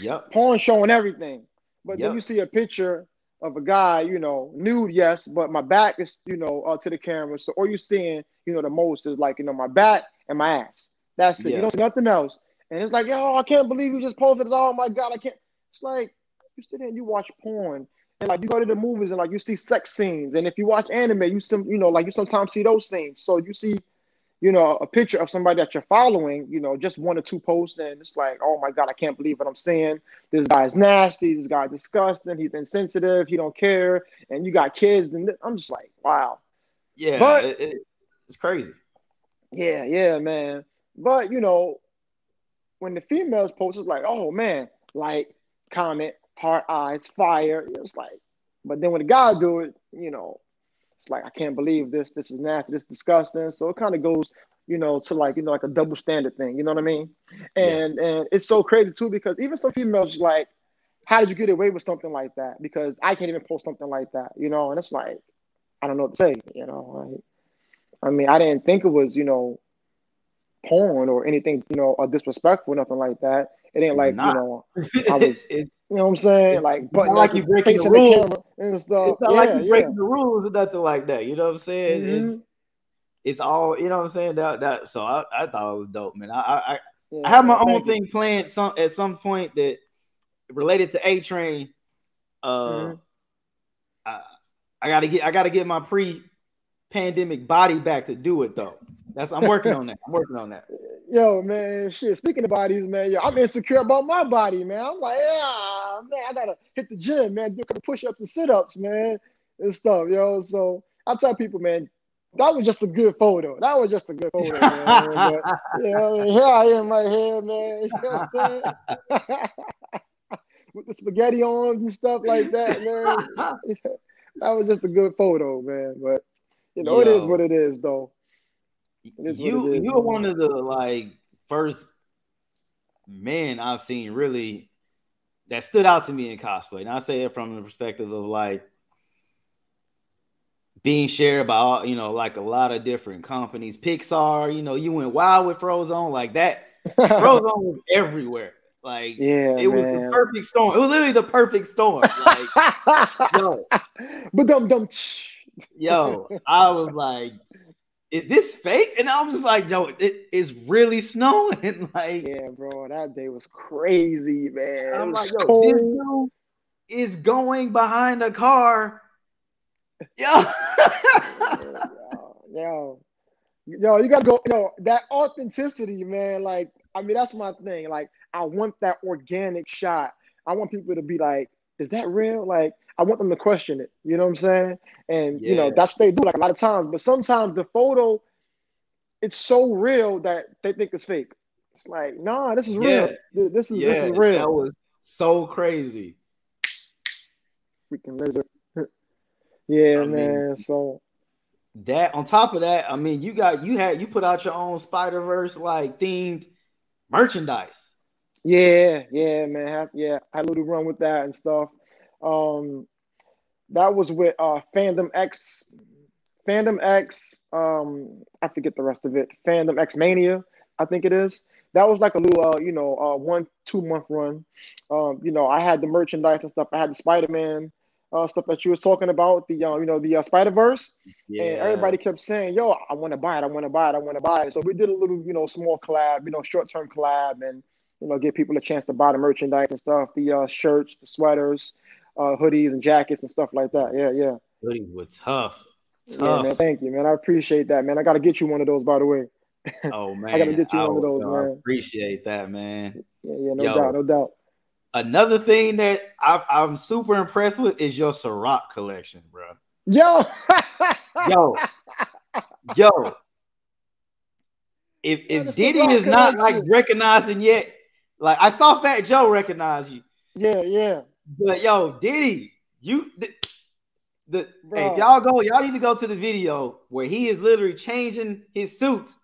A: Yep.
B: Porn showing everything. But
A: yep.
B: then you see a picture of a guy, you know, nude, yes, but my back is, you know, uh, to the camera. So all you're seeing, you know, the most is like, you know, my back and my ass. That's it. Yeah. You don't see nothing else. And it's like, yo, I can't believe you just posted this. Oh my God, I can't. It's like, you sit there and you watch porn and like you go to the movies and like you see sex scenes and if you watch anime you some you know like you sometimes see those scenes. So you see you know a picture of somebody that you're following you know just one or two posts and it's like oh my god i can't believe what i'm seeing. This guy's nasty this guy's disgusting he's insensitive he don't care and you got kids and i'm just like wow.
A: Yeah but it, it, it's crazy.
B: Yeah yeah man. But you know when the females post it's like oh man like comment heart eyes, fire. It's like, but then when the guys do it, you know, it's like I can't believe this. This is nasty. This is disgusting. So it kind of goes, you know, to like you know like a double standard thing. You know what I mean? And yeah. and it's so crazy too because even some females like, how did you get away with something like that? Because I can't even post something like that. You know, and it's like, I don't know what to say. You know, like, I mean, I didn't think it was you know porn or anything, you know, or disrespectful, nothing like that. It ain't like, you know, I was You know what I'm saying? Like, but
A: like you breaking the rules
B: the and stuff.
A: It's not yeah, like you breaking the rules or nothing like that. You know what I'm saying? Mm-hmm. It's it's all you know what I'm saying. That that so I, I thought it was dope, man. I I, yeah, I have my own thing you. planned some at some point that related to A Train. Uh, mm-hmm. I, I gotta get I gotta get my pre-pandemic body back to do it though. That's I'm working on that. I'm working on that.
B: Yo, man, shit. Speaking of bodies, man, yo, I'm insecure about my body, man. I'm like, yeah, man, I gotta hit the gym, man, do a couple push-ups and sit-ups, man. and stuff, yo. So I tell people, man, that was just a good photo. That was just a good photo, man. but, you know, here I am right here, man. You know what I'm saying? With the spaghetti on and stuff like that, man. that was just a good photo, man. But you know, Yo, it is what it is, though.
A: You you are one of the like first men I've seen really that stood out to me in cosplay. And I say it from the perspective of like being shared by all, you know, like a lot of different companies. Pixar, you know, you went wild with Frozone like that. Frozone was everywhere. Like,
B: yeah,
A: it man. was the perfect storm. It was literally the perfect storm. Like, yo,
B: but dum dum.
A: Yo, I was like, is this fake? And I was just like, yo, it is really snowing. like,
B: yeah, bro, that day was crazy, man. I'm like,
A: yo, cold. this dude is going behind a car. Yo,
B: yo, yo, you gotta go. Yo, that authenticity, man. Like, I mean, that's my thing. Like, I want that organic shot. I want people to be like, is that real? Like, I want them to question it. You know what I'm saying? And yeah. you know, that's what they do like a lot of times. But sometimes the photo, it's so real that they think it's fake. It's like, nah, this is yeah. real. This is yeah, this is real.
A: That was so crazy.
B: Freaking lizard. yeah, I man. Mean, so
A: that on top of that, I mean, you got you had you put out your own Spider Verse like themed merchandise.
B: Yeah, yeah, man. Have, yeah, I had a little run with that and stuff. Um, that was with uh, Fandom X, Fandom X. Um, I forget the rest of it. Fandom X Mania, I think it is. That was like a little, uh, you know, uh, one two month run. Um, you know, I had the merchandise and stuff. I had the Spider Man uh, stuff that you were talking about, the uh, you know, the uh, Spider Verse. Yeah. And everybody kept saying, "Yo, I want to buy it. I want to buy it. I want to buy it." So we did a little, you know, small collab, you know, short term collab, and you know, give people a chance to buy the merchandise and stuff, the uh, shirts, the sweaters, uh, hoodies and jackets and stuff like that. Yeah, yeah.
A: Hoodies were tough. Tough.
B: Yeah, man. Thank you, man. I appreciate that, man. I got to get you one of those, by the way.
A: Oh man, I got to get you I one of those, man. Appreciate that, man.
B: Yeah, yeah, no Yo, doubt, no doubt.
A: Another thing that I, I'm super impressed with is your Ciroc collection, bro.
B: Yo,
A: yo, yo. If if Diddy is not like recognizing yet, like I saw Fat Joe recognize you.
B: Yeah, yeah.
A: But yo, Diddy, you the, the hey, if y'all go, y'all need to go to the video where he is literally changing his suits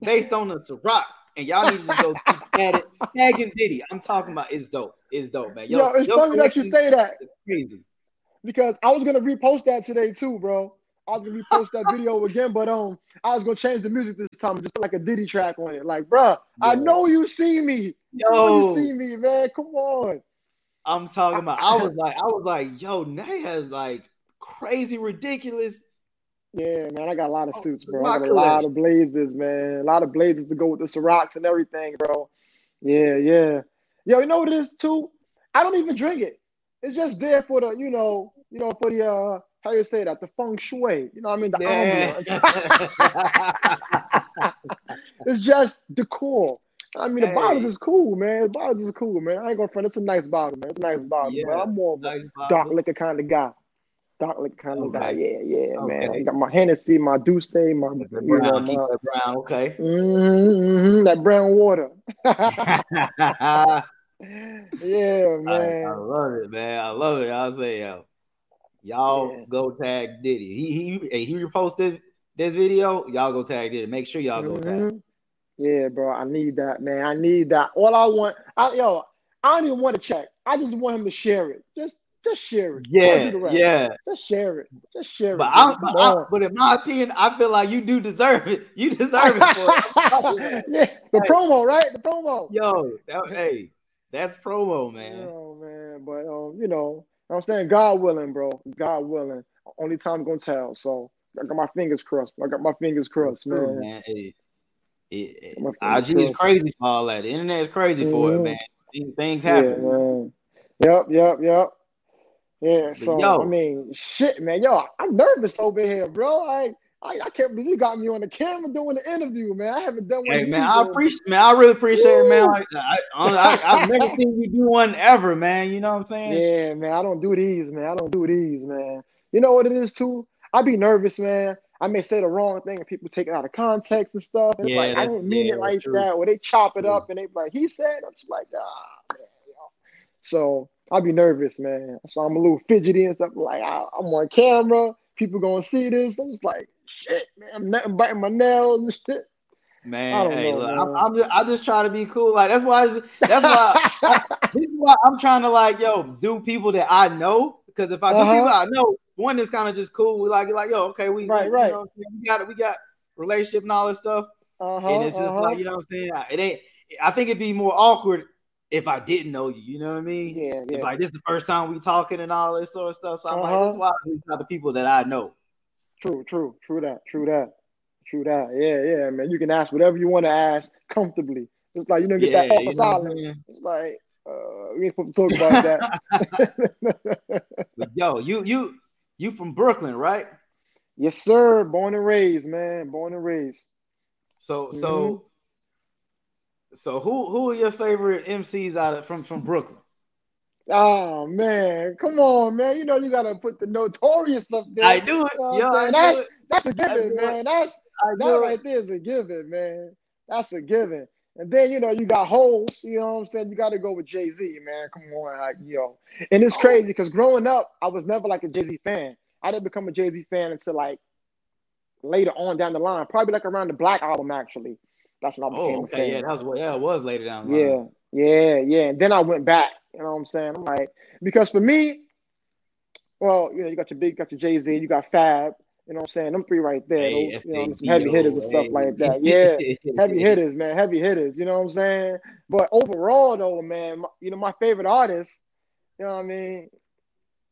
A: based on the Ciroc. And y'all need to go at it. Tagging Diddy. I'm talking about it's dope. It's dope, man.
B: Yo, yo it's funny that you say that. Crazy. Because I was gonna repost that today too, bro. I was gonna repost that video again, but um, I was gonna change the music this time and just put like a Diddy track on it. Like, bro, I know you see me. Yo, you see me, man. Come on.
A: I'm talking about. I was like, I was like, yo, Nay has like crazy, ridiculous.
B: Yeah, man, I got a lot of suits, bro. I got a lot of blazers, man. A lot of blazers to go with the Cirocs and everything, bro. Yeah, yeah. Yo, you know what it is too? I don't even drink it. It's just there for the, you know, you know, for the uh how you say that? The feng shui. You know what I mean? The yeah. ambiance. it's just decor. I mean, hey. the bottles is cool, man. The bottles is cool, man. I ain't gonna front. It's a nice bottle, man. It's a nice bottle, yeah, man. I'm more of a nice dark liquor kind of guy. Dark liquor kind okay. of guy. Yeah, yeah, okay. man. I got my Hennessy, my D'usse, my, you
A: brown, know, my brown. Okay.
B: Mm-hmm, that brown water. yeah, man.
A: I, I, love it, man. I love it. I'll say, yo, y'all yeah. go tag Diddy. He he he reposted this video. Y'all go tag Diddy. Make sure y'all go mm-hmm. tag.
B: Yeah, bro, I need that, man. I need that. All I want, I, yo, I don't even want to check. I just want him to share it. Just, just share it.
A: Yeah, yeah.
B: Just share it. Just share
A: but
B: it.
A: I, but, I, but, in my opinion, I feel like you do deserve it. You deserve it.
B: For yeah, the promo, right? The promo.
A: Yo, that, hey, that's promo, man.
B: Oh man, but um, you know, I'm saying God willing, bro. God willing. Only time gonna tell. So I got my fingers crossed. I got my fingers crossed, man. man hey,
A: it, it, IG is crazy for all that. The internet is crazy mm-hmm. for it, man. Things happen.
B: Yeah, yep, yep, yep. Yeah, so yo, I mean, shit, man, yo, I'm nervous over here, bro. I, I, I can't believe you got me on the camera doing the interview, man. I haven't done one.
A: Hey, man, I appreciate, man. I really appreciate Woo. it, man. I, I, have never seen you do one ever, man. You know what I'm saying?
B: Yeah, man. I don't do these, man. I don't do these, man. you know what it is too. I'd be nervous, man. I may say the wrong thing and people take it out of context and stuff. And yeah, it's like I didn't mean yeah, it like true. that, or they chop it true. up and they like he said. I'm just like ah, man, So I'll be nervous, man. So I'm a little fidgety and stuff. Like I, am on camera, people gonna see this. I'm just like shit, man. I'm nothing biting my nails and shit.
A: Man, hey, know, look, man. I'm, I'm, just, I just try to be cool. Like that's why that's why I, this is why I'm trying to like yo do people that I know because if I do uh-huh. people I know, one is kind of just cool. We like like yo, okay, we
B: right, we, right.
A: Know, we got we got relationship and all this stuff, uh-huh, and it's just uh-huh. like you know what I'm saying. It ain't. I think it'd be more awkward if I didn't know you. You know what I mean?
B: Yeah, yeah.
A: If like this is the first time we talking and all this sort of stuff. So I'm uh-huh. like, that's why these are the people that I know.
B: True, true, true that, true that. True that. Yeah, yeah, man. You can ask whatever you want to ask comfortably. It's like you don't get yeah, that awkward silence. It's like uh, we ain't supposed to talk about
A: that. yo, you you you from Brooklyn, right?
B: Yes, sir. Born and raised, man. Born and raised.
A: So mm-hmm. so so who who are your favorite MCs out of from from Brooklyn?
B: Oh man, come on, man. You know you gotta put the notorious up there.
A: I do it.
B: You know Yo, that's it. that's a given, man. That's that right there is a given, man. That's a given. And then you know you got Hov, you know what I'm saying? You got to go with Jay Z, man. Come on, like, you know. And it's oh. crazy because growing up, I was never like a Jay Z fan. I didn't become a Jay Z fan until like later on down the line, probably like around the Black album actually. That's when I oh, became oh, okay. a fan.
A: Yeah, that was yeah, it was later down.
B: yeah, yeah, yeah. And then I went back. You know what I'm saying? I'm like, because for me, well, you know, you got your big, got your Jay Z, you got Fab. You know what I'm saying? Them three right there. Hey, those, you know, some heavy hitters and stuff like that. Yeah. heavy hitters, man. Heavy hitters. You know what I'm saying? But overall, though, man, you know, my favorite artist, you know what I mean?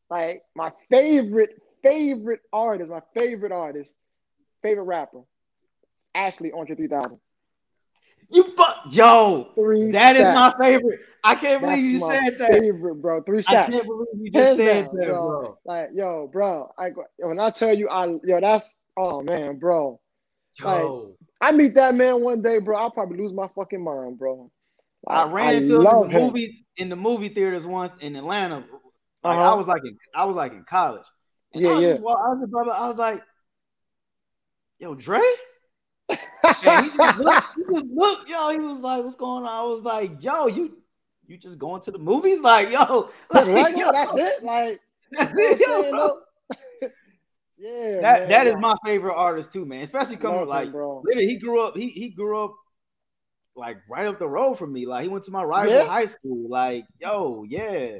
B: Like my favorite, favorite artist, my favorite artist, favorite rapper, Ashley Andre 3000.
A: You fuck, yo. Three that is my favorite. I can't believe you said that.
B: Favorite, bro. Three stacks.
A: I can't believe you just said down, that, bro. bro.
B: Like, yo, bro. I when I tell you, I yo, that's oh man, bro. Yo. Like, I meet that man one day, bro. I'll probably lose my fucking mind, bro.
A: Like, I ran into him in the movie in the movie theaters once in Atlanta. Like uh-huh. I was like in, I was like in college. And
B: yeah,
A: I
B: yeah.
A: Just, well, I was, brother, I was like, yo, Dre and he just, looked, he just looked, yo. He was like, "What's going on?" I was like, "Yo, you, you just going to the movies? Like, yo,
B: like, right, yo, that's it. Like, that's it, yo, bro.
A: yeah, that man, that is my favorite artist too, man. Especially coming Love like, bro. literally, he grew up. He he grew up like right up the road from me. Like, he went to my rival yeah. high school. Like, yo, yeah,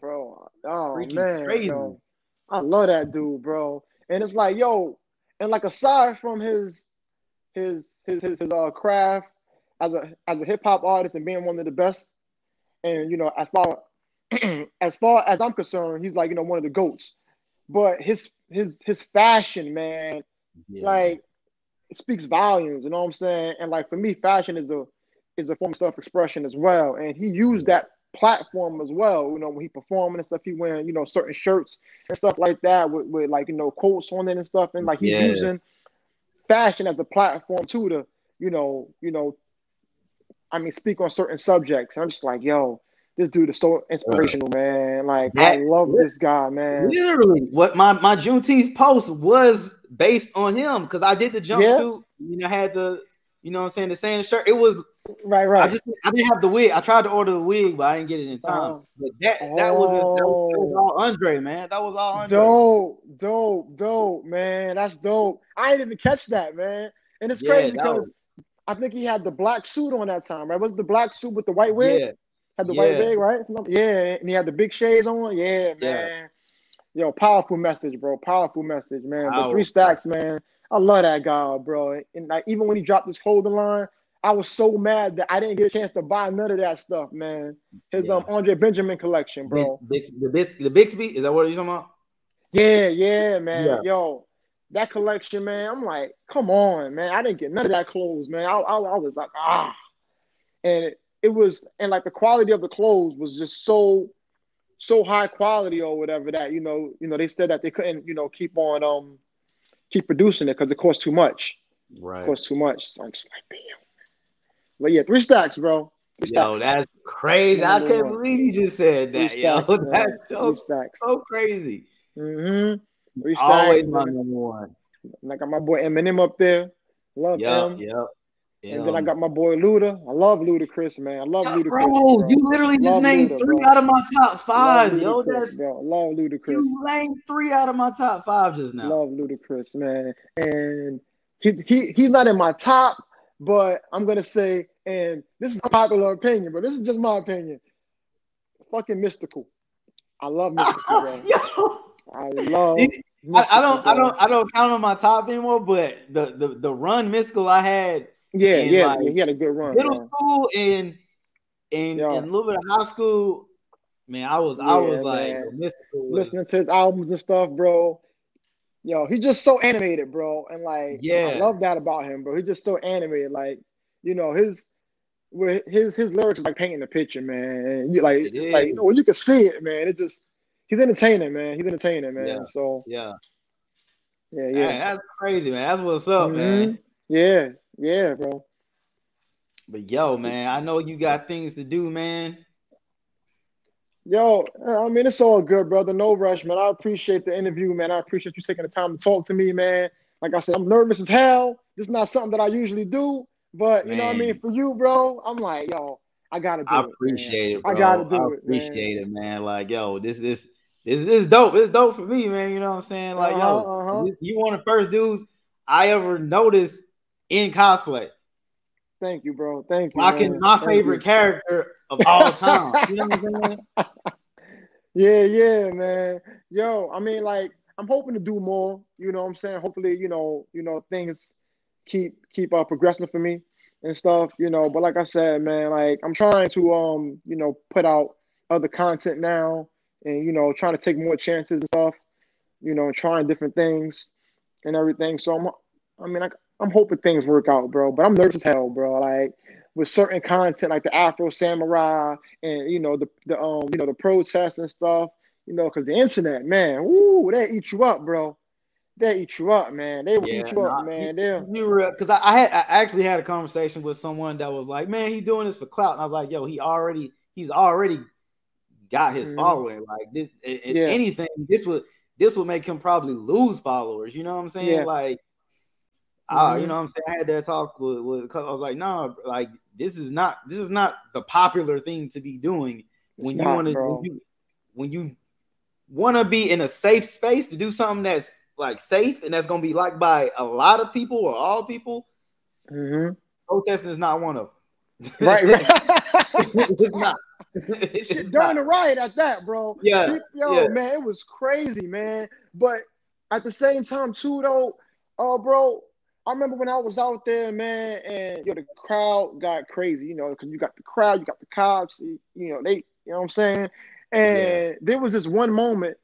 B: bro. Oh Freaking man, crazy. Bro. I love that dude, bro. And it's like, yo, and like aside from his his his his, his uh, craft as a as a hip hop artist and being one of the best. And you know, as far as far as I'm concerned, he's like you know one of the goats. But his his his fashion, man, yeah. like speaks volumes. You know what I'm saying? And like for me, fashion is a is a form of self expression as well. And he used that platform as well. You know, when he performing and stuff, he wearing you know certain shirts and stuff like that with, with like you know quotes on it and stuff. And like he's yeah. using fashion as a platform too to, you know, you know, I mean, speak on certain subjects. I'm just like, yo, this dude is so inspirational, man. Like, that, I love this guy, man.
A: Literally, what my my Juneteenth post was based on him because I did the jumpsuit. Yeah. You know, had the, you know, what I'm saying the same shirt. It was
B: right, right.
A: I just I didn't have the wig. I tried to order the wig, but I didn't get it in time. Uh, but that that was, that was, that was oh. all Andre, man. That was all Andre.
B: Dope, dope, dope, man. That's dope. I didn't even catch that, man. And it's yeah, crazy because was... I think he had the black suit on that time, right? Was the black suit with the white wig? Yeah. Had the yeah. white wig, right? Yeah, and he had the big shades on. Yeah, man. Yeah. Yo, powerful message, bro. Powerful message, man. But three stacks, man. I love that guy, bro. And like even when he dropped his clothing line, I was so mad that I didn't get a chance to buy none of that stuff, man. His yeah. um Andre Benjamin collection, bro.
A: Bix, the Bix, the Bixby, is that what you're talking about?
B: Yeah, yeah, man. Yeah. Yo, that collection, man. I'm like, come on, man. I didn't get none of that clothes, man. I, I, I was like, ah, and it, it was, and like the quality of the clothes was just so, so high quality or whatever that you know, you know, they said that they couldn't, you know, keep on um, keep producing it because it costs too much.
A: Right, it
B: cost too much. So I'm just like, damn. But yeah, three stacks, bro.
A: Three yo, that's crazy. I can't believe you just said that, yo. That's so, so crazy.
B: Mm-hmm.
A: Always my number one.
B: I got my boy Eminem up there. Love
A: yep,
B: him.
A: Yep.
B: And then I um, got my boy Luda. I love Ludacris, man. I love Ludacris.
A: Bro, bro. you literally just named Luda, three bro. out of my top five. Yo, that's
B: bro. love Ludacris.
A: You named three out of my top five just now.
B: Love Ludacris, man. And he he he's not in my top, but I'm gonna say, and this is a popular opinion, but this is just my opinion. Fucking Mystikal. I love Mystikal, bro. Yo. I love.
A: I, I, don't, I don't, I don't count on my top anymore. But the the the run Mystikal I had
B: yeah, yeah, like he had a good run.
A: Middle bro. school and and, and a little bit of high school, man, I was yeah, I was like was,
B: listening to his albums and stuff, bro. Yo, he's just so animated, bro, and like yeah, I love that about him, bro. He's just so animated, like you know his his his lyrics is like painting the picture, man. And you like like you know when you can see it, man. It just he's entertaining, man. He's entertaining, man.
A: Yeah.
B: So
A: yeah,
B: yeah, yeah.
A: Man, that's crazy, man. That's what's up, mm-hmm. man.
B: Yeah, yeah, bro.
A: But yo, man, I know you got things to do, man.
B: Yo, I mean, it's all good, brother. No rush, man. I appreciate the interview, man. I appreciate you taking the time to talk to me, man. Like I said, I'm nervous as hell. This is not something that I usually do, but you man. know what I mean. For you, bro, I'm like, yo, I gotta do
A: I
B: it.
A: Appreciate
B: man.
A: it, bro.
B: I gotta do
A: I
B: it.
A: Appreciate it, man. Like, yo, this this this is dope. It's dope for me, man. You know what I'm saying? Like, uh-huh, yo, uh-huh. you one of the first dudes I ever noticed in cosplay.
B: Thank you, bro. Thank you.
A: Rocking
B: man.
A: my
B: Thank
A: favorite
B: you.
A: character of all time. you know what I'm saying?
B: Yeah, yeah, man. Yo, I mean, like, I'm hoping to do more. You know what I'm saying? Hopefully, you know, you know, things keep keep uh, progressing for me and stuff. You know, but like I said, man, like I'm trying to um, you know, put out other content now, and you know, trying to take more chances and stuff. You know, trying different things and everything. So I'm, I mean, I, I'm hoping things work out, bro. But I'm nervous as hell, bro. Like with certain content like the Afro Samurai and you know the the um you know the protests and stuff. You know, because the internet, man, woo, they eat you up, bro. They eat you up, man. They will yeah, eat you nah, up, man. They
A: you were because I, I had I actually had a conversation with someone that was like, man, he's doing this for clout, and I was like, yo, he already he's already got his mm-hmm. following. Like this, if yeah. anything, this would this would make him probably lose followers. You know what I'm saying? Yeah. Like Mm-hmm. Uh, you know what I'm saying? I had that talk with, with I was like, no, like this is not this is not the popular thing to be doing when you want to when you when you want to be in a safe space to do something that's like safe and that's gonna be liked by a lot of people or all people.
B: Mm-hmm.
A: Protesting is not one of
B: them. Right, right.
A: it's not.
B: It's During not. the riot at that, bro.
A: Yeah.
B: Yo,
A: yeah.
B: man, it was crazy, man. But at the same time, too, though, uh, bro, I remember when I was out there, man, and yo, the crowd got crazy, you know, because you got the crowd, you got the cops, you know, they, you know what I'm saying? And yeah. there was this one moment,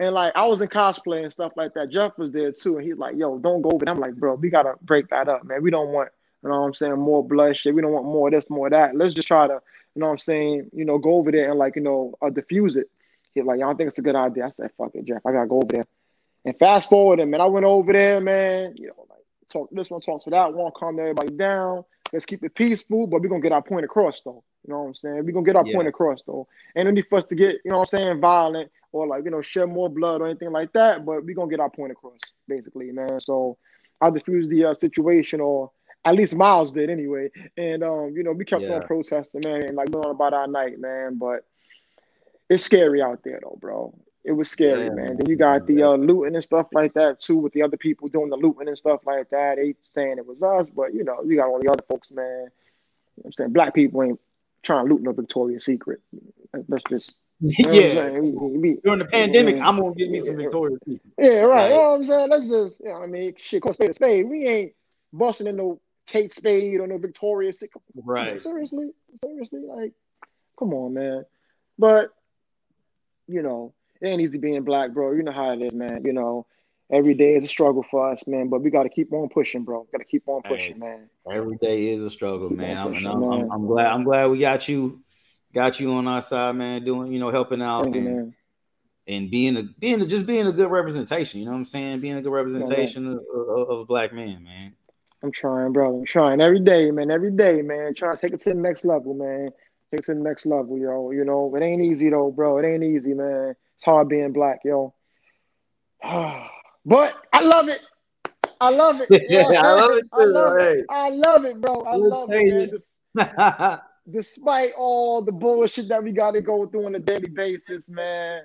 B: and like I was in cosplay and stuff like that. Jeff was there too, and he's like, "Yo, don't go over there." I'm like, "Bro, we gotta break that up, man. We don't want, you know, what I'm saying, more bloodshed. We don't want more of this, more of that. Let's just try to, you know, what I'm saying, you know, go over there and like, you know, uh, diffuse it." He's like, "I don't think it's a good idea." I said, "Fuck it, Jeff. I gotta go over there." And fast forward, and man, I went over there, man. You know, talk this one, talk to that one, calm everybody down. Let's keep it peaceful, but we're gonna get our point across though. You know what I'm saying? We're gonna get our yeah. point across though. Ain't need for us to get, you know what I'm saying, violent or like, you know, shed more blood or anything like that, but we're gonna get our point across, basically, man. So I diffused the uh, situation or at least Miles did anyway. And um, you know, we kept yeah. on protesting, man, and like going about our night, man. But it's scary out there though, bro. It was scary, yeah. man. Then you got the uh, looting and stuff like that too, with the other people doing the looting and stuff like that. They saying it was us, but you know, you got all the other folks, man. You know I'm saying black people ain't trying to loot no Victoria's Secret. That's just
A: yeah. We, we, During the pandemic, yeah. I'm gonna get me some Victoria's Secret.
B: Yeah, right. right. You know what I'm saying? Let's just, you know, what I mean, shit, call spade a spade. We ain't busting in no Kate Spade or no Victoria's Secret.
A: Right.
B: seriously, seriously, like, come on, man. But you know, it ain't easy being black, bro. You know how it is, man. You know, every day is a struggle for us, man. But we got to keep on pushing, bro. Got to keep on pushing, hey, man.
A: Every day is a struggle, man. I'm, pushing, I'm, man. I'm, I'm, glad. I'm glad we got you, got you on our side, man. Doing, you know, helping out
B: Thank
A: and,
B: you,
A: and being a being a, just being a good representation. You know what I'm saying? Being a good representation of, of, of black man, man.
B: I'm trying, bro. I'm trying every day, man. Every day, man. Trying to take it to the next level, man. Take it to the next level, yo. You know, it ain't easy though, bro. It ain't easy, man. It's hard being black, yo. but I love it. I love it. yeah, I love it. Too, I love right. it. I love it, bro. I love it. Man. Despite all the bullshit that we got to go through on a daily basis, man,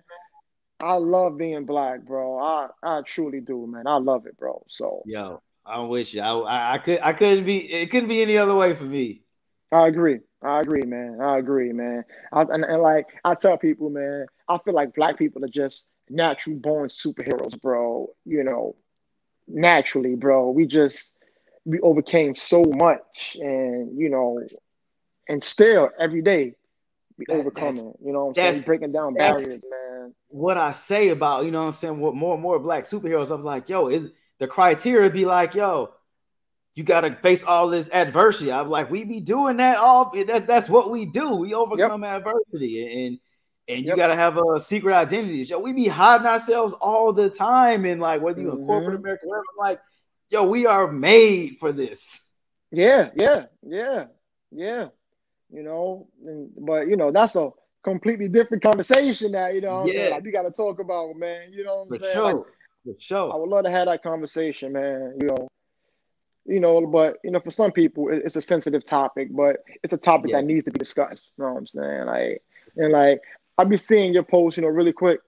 B: I love being black, bro. I I truly do, man. I love it, bro. So
A: yo, I'm with you. I, I could I couldn't be it couldn't be any other way for me.
B: I agree. I agree, man. I agree, man. I, and, and like I tell people, man, I feel like black people are just natural born superheroes, bro. You know, naturally, bro. We just we overcame so much, and you know, and still every day we that, overcoming. You know, what I'm saying breaking down barriers, man.
A: What I say about you know, what I'm saying what more and more black superheroes. I'm like, yo, is the criteria be like, yo, you got to face all this adversity. I'm like, we be doing that all. That, that's what we do. We overcome yep. adversity, and and you yep. got to have a secret identity. Yo, we be hiding ourselves all the time, and like whether you mm-hmm. in corporate. America, whatever. I'm like, yo, we are made for this.
B: Yeah, yeah, yeah, yeah. You know, and, but you know that's a completely different conversation now. You know, yeah, like, we got to talk about, man. You know what I'm for saying? Sure. Like,
A: for sure.
B: I would love to have that conversation, man. You know, you know, but you know, for some people, it's a sensitive topic, but it's a topic yeah. that needs to be discussed. You know what I'm saying? Like, and like, I be seeing your post, you know, really quick.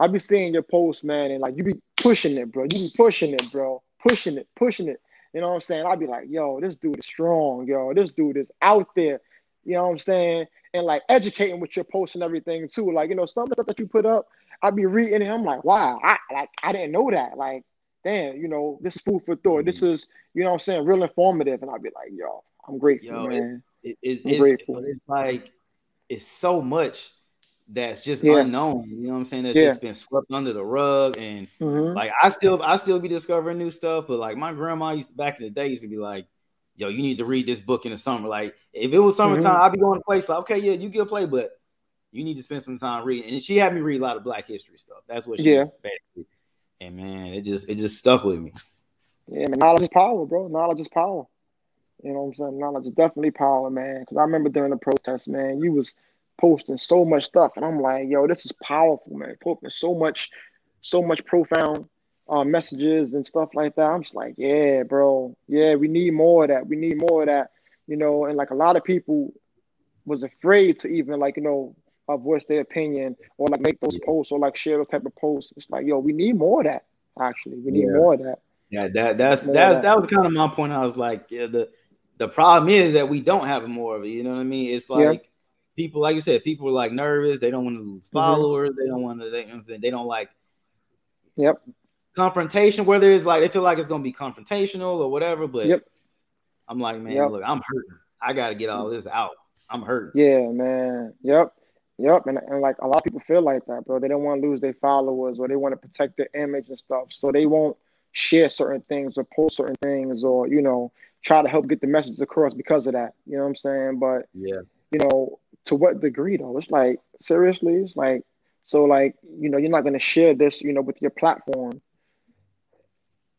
B: I be seeing your post, man, and like you be pushing it, bro. You be pushing it, bro. Pushing it, pushing it. You know what I'm saying? I'd be like, yo, this dude is strong, yo. This dude is out there. You know what I'm saying? And like educating with your posts and everything too. Like, you know, some of the stuff that you put up, I'd be reading it. I'm like, wow, I like I didn't know that. Like, damn, you know, this is food for thought. This mm-hmm. is, you know what I'm saying, real informative. And I'd be like, yo, I'm grateful, yo, man.
A: It, it, it's, grateful. it's like it's so much that's just yeah. unknown. You know what I'm saying? That's yeah. just been swept under the rug. And mm-hmm. like I still I still be discovering new stuff, but like my grandma used to, back in the day used to be like, yo, you need to read this book in the summer. Like if it was summertime, mm-hmm. I'd be going to play. So okay, yeah, you get a play, but you need to spend some time reading. And she had me read a lot of Black history stuff. That's what she
B: yeah.
A: Basically. And man, it just it just stuck with me.
B: Yeah, man, knowledge is power, bro. Knowledge is power. You know what I'm saying? Knowledge is definitely power, man. Because I remember during the protest, man, you was posting so much stuff, and I'm like, yo, this is powerful, man. Posting so much, so much profound uh, messages and stuff like that. I'm just like, yeah, bro, yeah, we need more of that. We need more of that, you know. And like a lot of people was afraid to even like you know uh, voice their opinion or like make those yeah. posts or like share those type of posts. It's like, yo, we need more of that. Actually, we need yeah. more of that.
A: Yeah, that that's that's that. that was kind of my point. I was like, yeah, the the problem is that we don't have more of it. You know what I mean? It's like yeah. people, like you said, people are like nervous. They don't want to lose mm-hmm. followers. Mm-hmm. They don't want to. They, you know they don't like.
B: Yep.
A: Confrontation, whether it's like they feel like it's gonna be confrontational or whatever, but
B: yep.
A: I'm like, man, yep. look, I'm hurting. I got to get all this out. I'm hurting.
B: Yeah, man. Yep. Yep, and, and like a lot of people feel like that, bro. They don't want to lose their followers or they want to protect their image and stuff. So they won't share certain things or post certain things or, you know, try to help get the message across because of that. You know what I'm saying? But
A: yeah,
B: you know, to what degree though? It's like seriously, it's like so like, you know, you're not gonna share this, you know, with your platform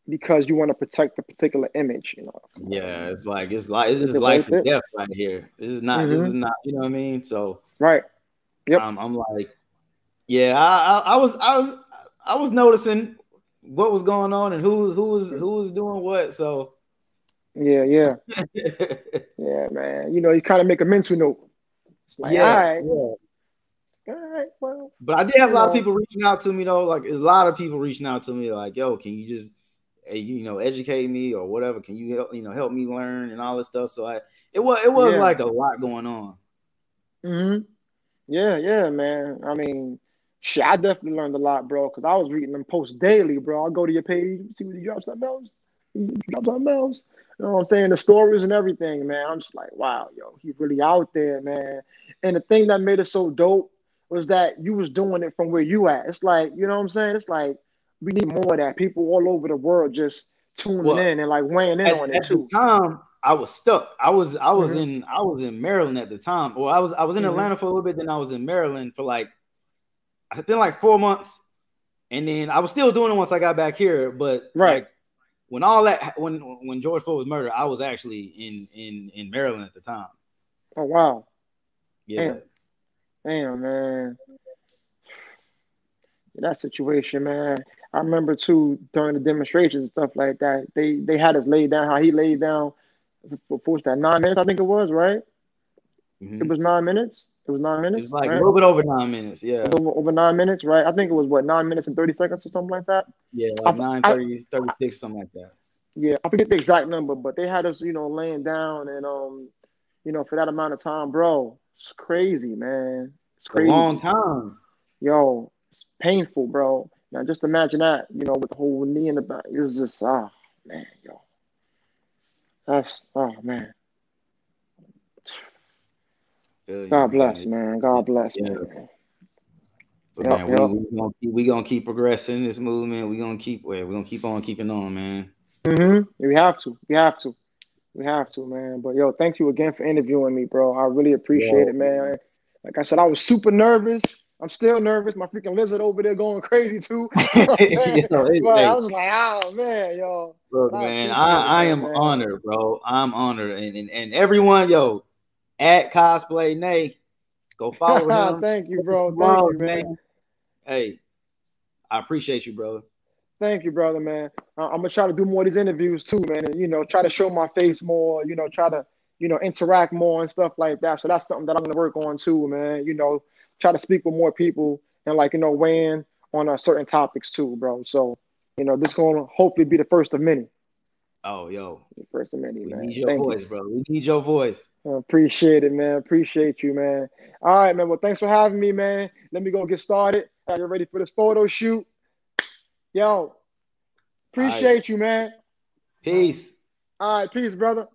B: because you want to protect the particular image, you know.
A: Yeah, it's like it's like this is life and death right here. This is not mm-hmm. this is not, you know what I mean? So
B: right.
A: Yep. Um, I'm like, yeah, I, I, I, was, I was, I was noticing what was going on and who, who was, who was doing what. So,
B: yeah, yeah, yeah, man. You know, you kind of make a mental note. Like, yeah, all right, yeah. All right, well.
A: But I did have a lot know. of people reaching out to me though. Like a lot of people reaching out to me, like, "Yo, can you just, you know, educate me or whatever? Can you help, you know, help me learn and all this stuff?" So I, it was, it was yeah. like a lot going on.
B: Hmm. Yeah, yeah, man. I mean, shit, I definitely learned a lot, bro, because I was reading them posts daily, bro. I'll go to your page, see what you drop something else. You drop something else. You know what I'm saying? The stories and everything, man. I'm just like, wow, yo, he really out there, man. And the thing that made it so dope was that you was doing it from where you at. It's like, you know what I'm saying? It's like we need more of that. People all over the world just tuning well, in and like weighing in
A: at,
B: on it
A: at
B: too.
A: The time, I was stuck. I was I was mm-hmm. in I was in Maryland at the time. Well, I was I was in mm-hmm. Atlanta for a little bit, then I was in Maryland for like I think like four months, and then I was still doing it once I got back here. But
B: right
A: like, when all that when when George Floyd was murdered, I was actually in in in Maryland at the time.
B: Oh wow!
A: Yeah.
B: Damn, Damn man. that situation, man. I remember too during the demonstrations and stuff like that. They they had us lay down how he laid down for, for that nine minutes, I think it was, right? Mm-hmm. It was nine minutes. It was nine minutes. It was
A: like right? a little bit over nine minutes, yeah.
B: Over, over, nine minutes, right? I think it was what nine minutes and thirty seconds or something like that.
A: Yeah, like I, 9, 30, I, 36, something like that.
B: Yeah, I forget the exact number, but they had us, you know, laying down and um, you know, for that amount of time, bro. It's crazy, man. It's crazy.
A: A long time.
B: Yo, it's painful, bro. Now just imagine that, you know, with the whole knee in the back. It's just ah man, yo. That's oh man. God bless, man. God bless, yeah. man.
A: But yep, man, yep. we, we, gonna keep, we gonna keep progressing this movement. We gonna keep we gonna keep on keeping on, man.
B: Mm-hmm. We have to. We have to. We have to, man. But yo, thank you again for interviewing me, bro. I really appreciate yeah. it, man. Like I said, I was super nervous. I'm still nervous. My freaking lizard over there going crazy too. yo, but I was like, oh man, yo.
A: Look, man, I, I am man. honored, bro. I'm honored, and, and and everyone, yo, at cosplay Nay, go follow
B: him. Thank you, bro. Thank you, man.
A: Hey, I appreciate you, brother.
B: Thank you, brother, man. Uh, I'm gonna try to do more of these interviews too, man, and you know, try to show my face more. You know, try to you know interact more and stuff like that. So that's something that I'm gonna work on too, man. You know, try to speak with more people and like you know weigh in on uh, certain topics too, bro. So you know, this gonna hopefully be the first of many.
A: Oh, yo,
B: the first of many,
A: we
B: man.
A: need your Thank voice, you. bro. We need your voice.
B: I appreciate it, man. Appreciate you, man. All right, man. Well, thanks for having me, man. Let me go get started. Are you ready for this photo shoot? Yo, appreciate right. you, man.
A: Peace.
B: All right, peace, brother.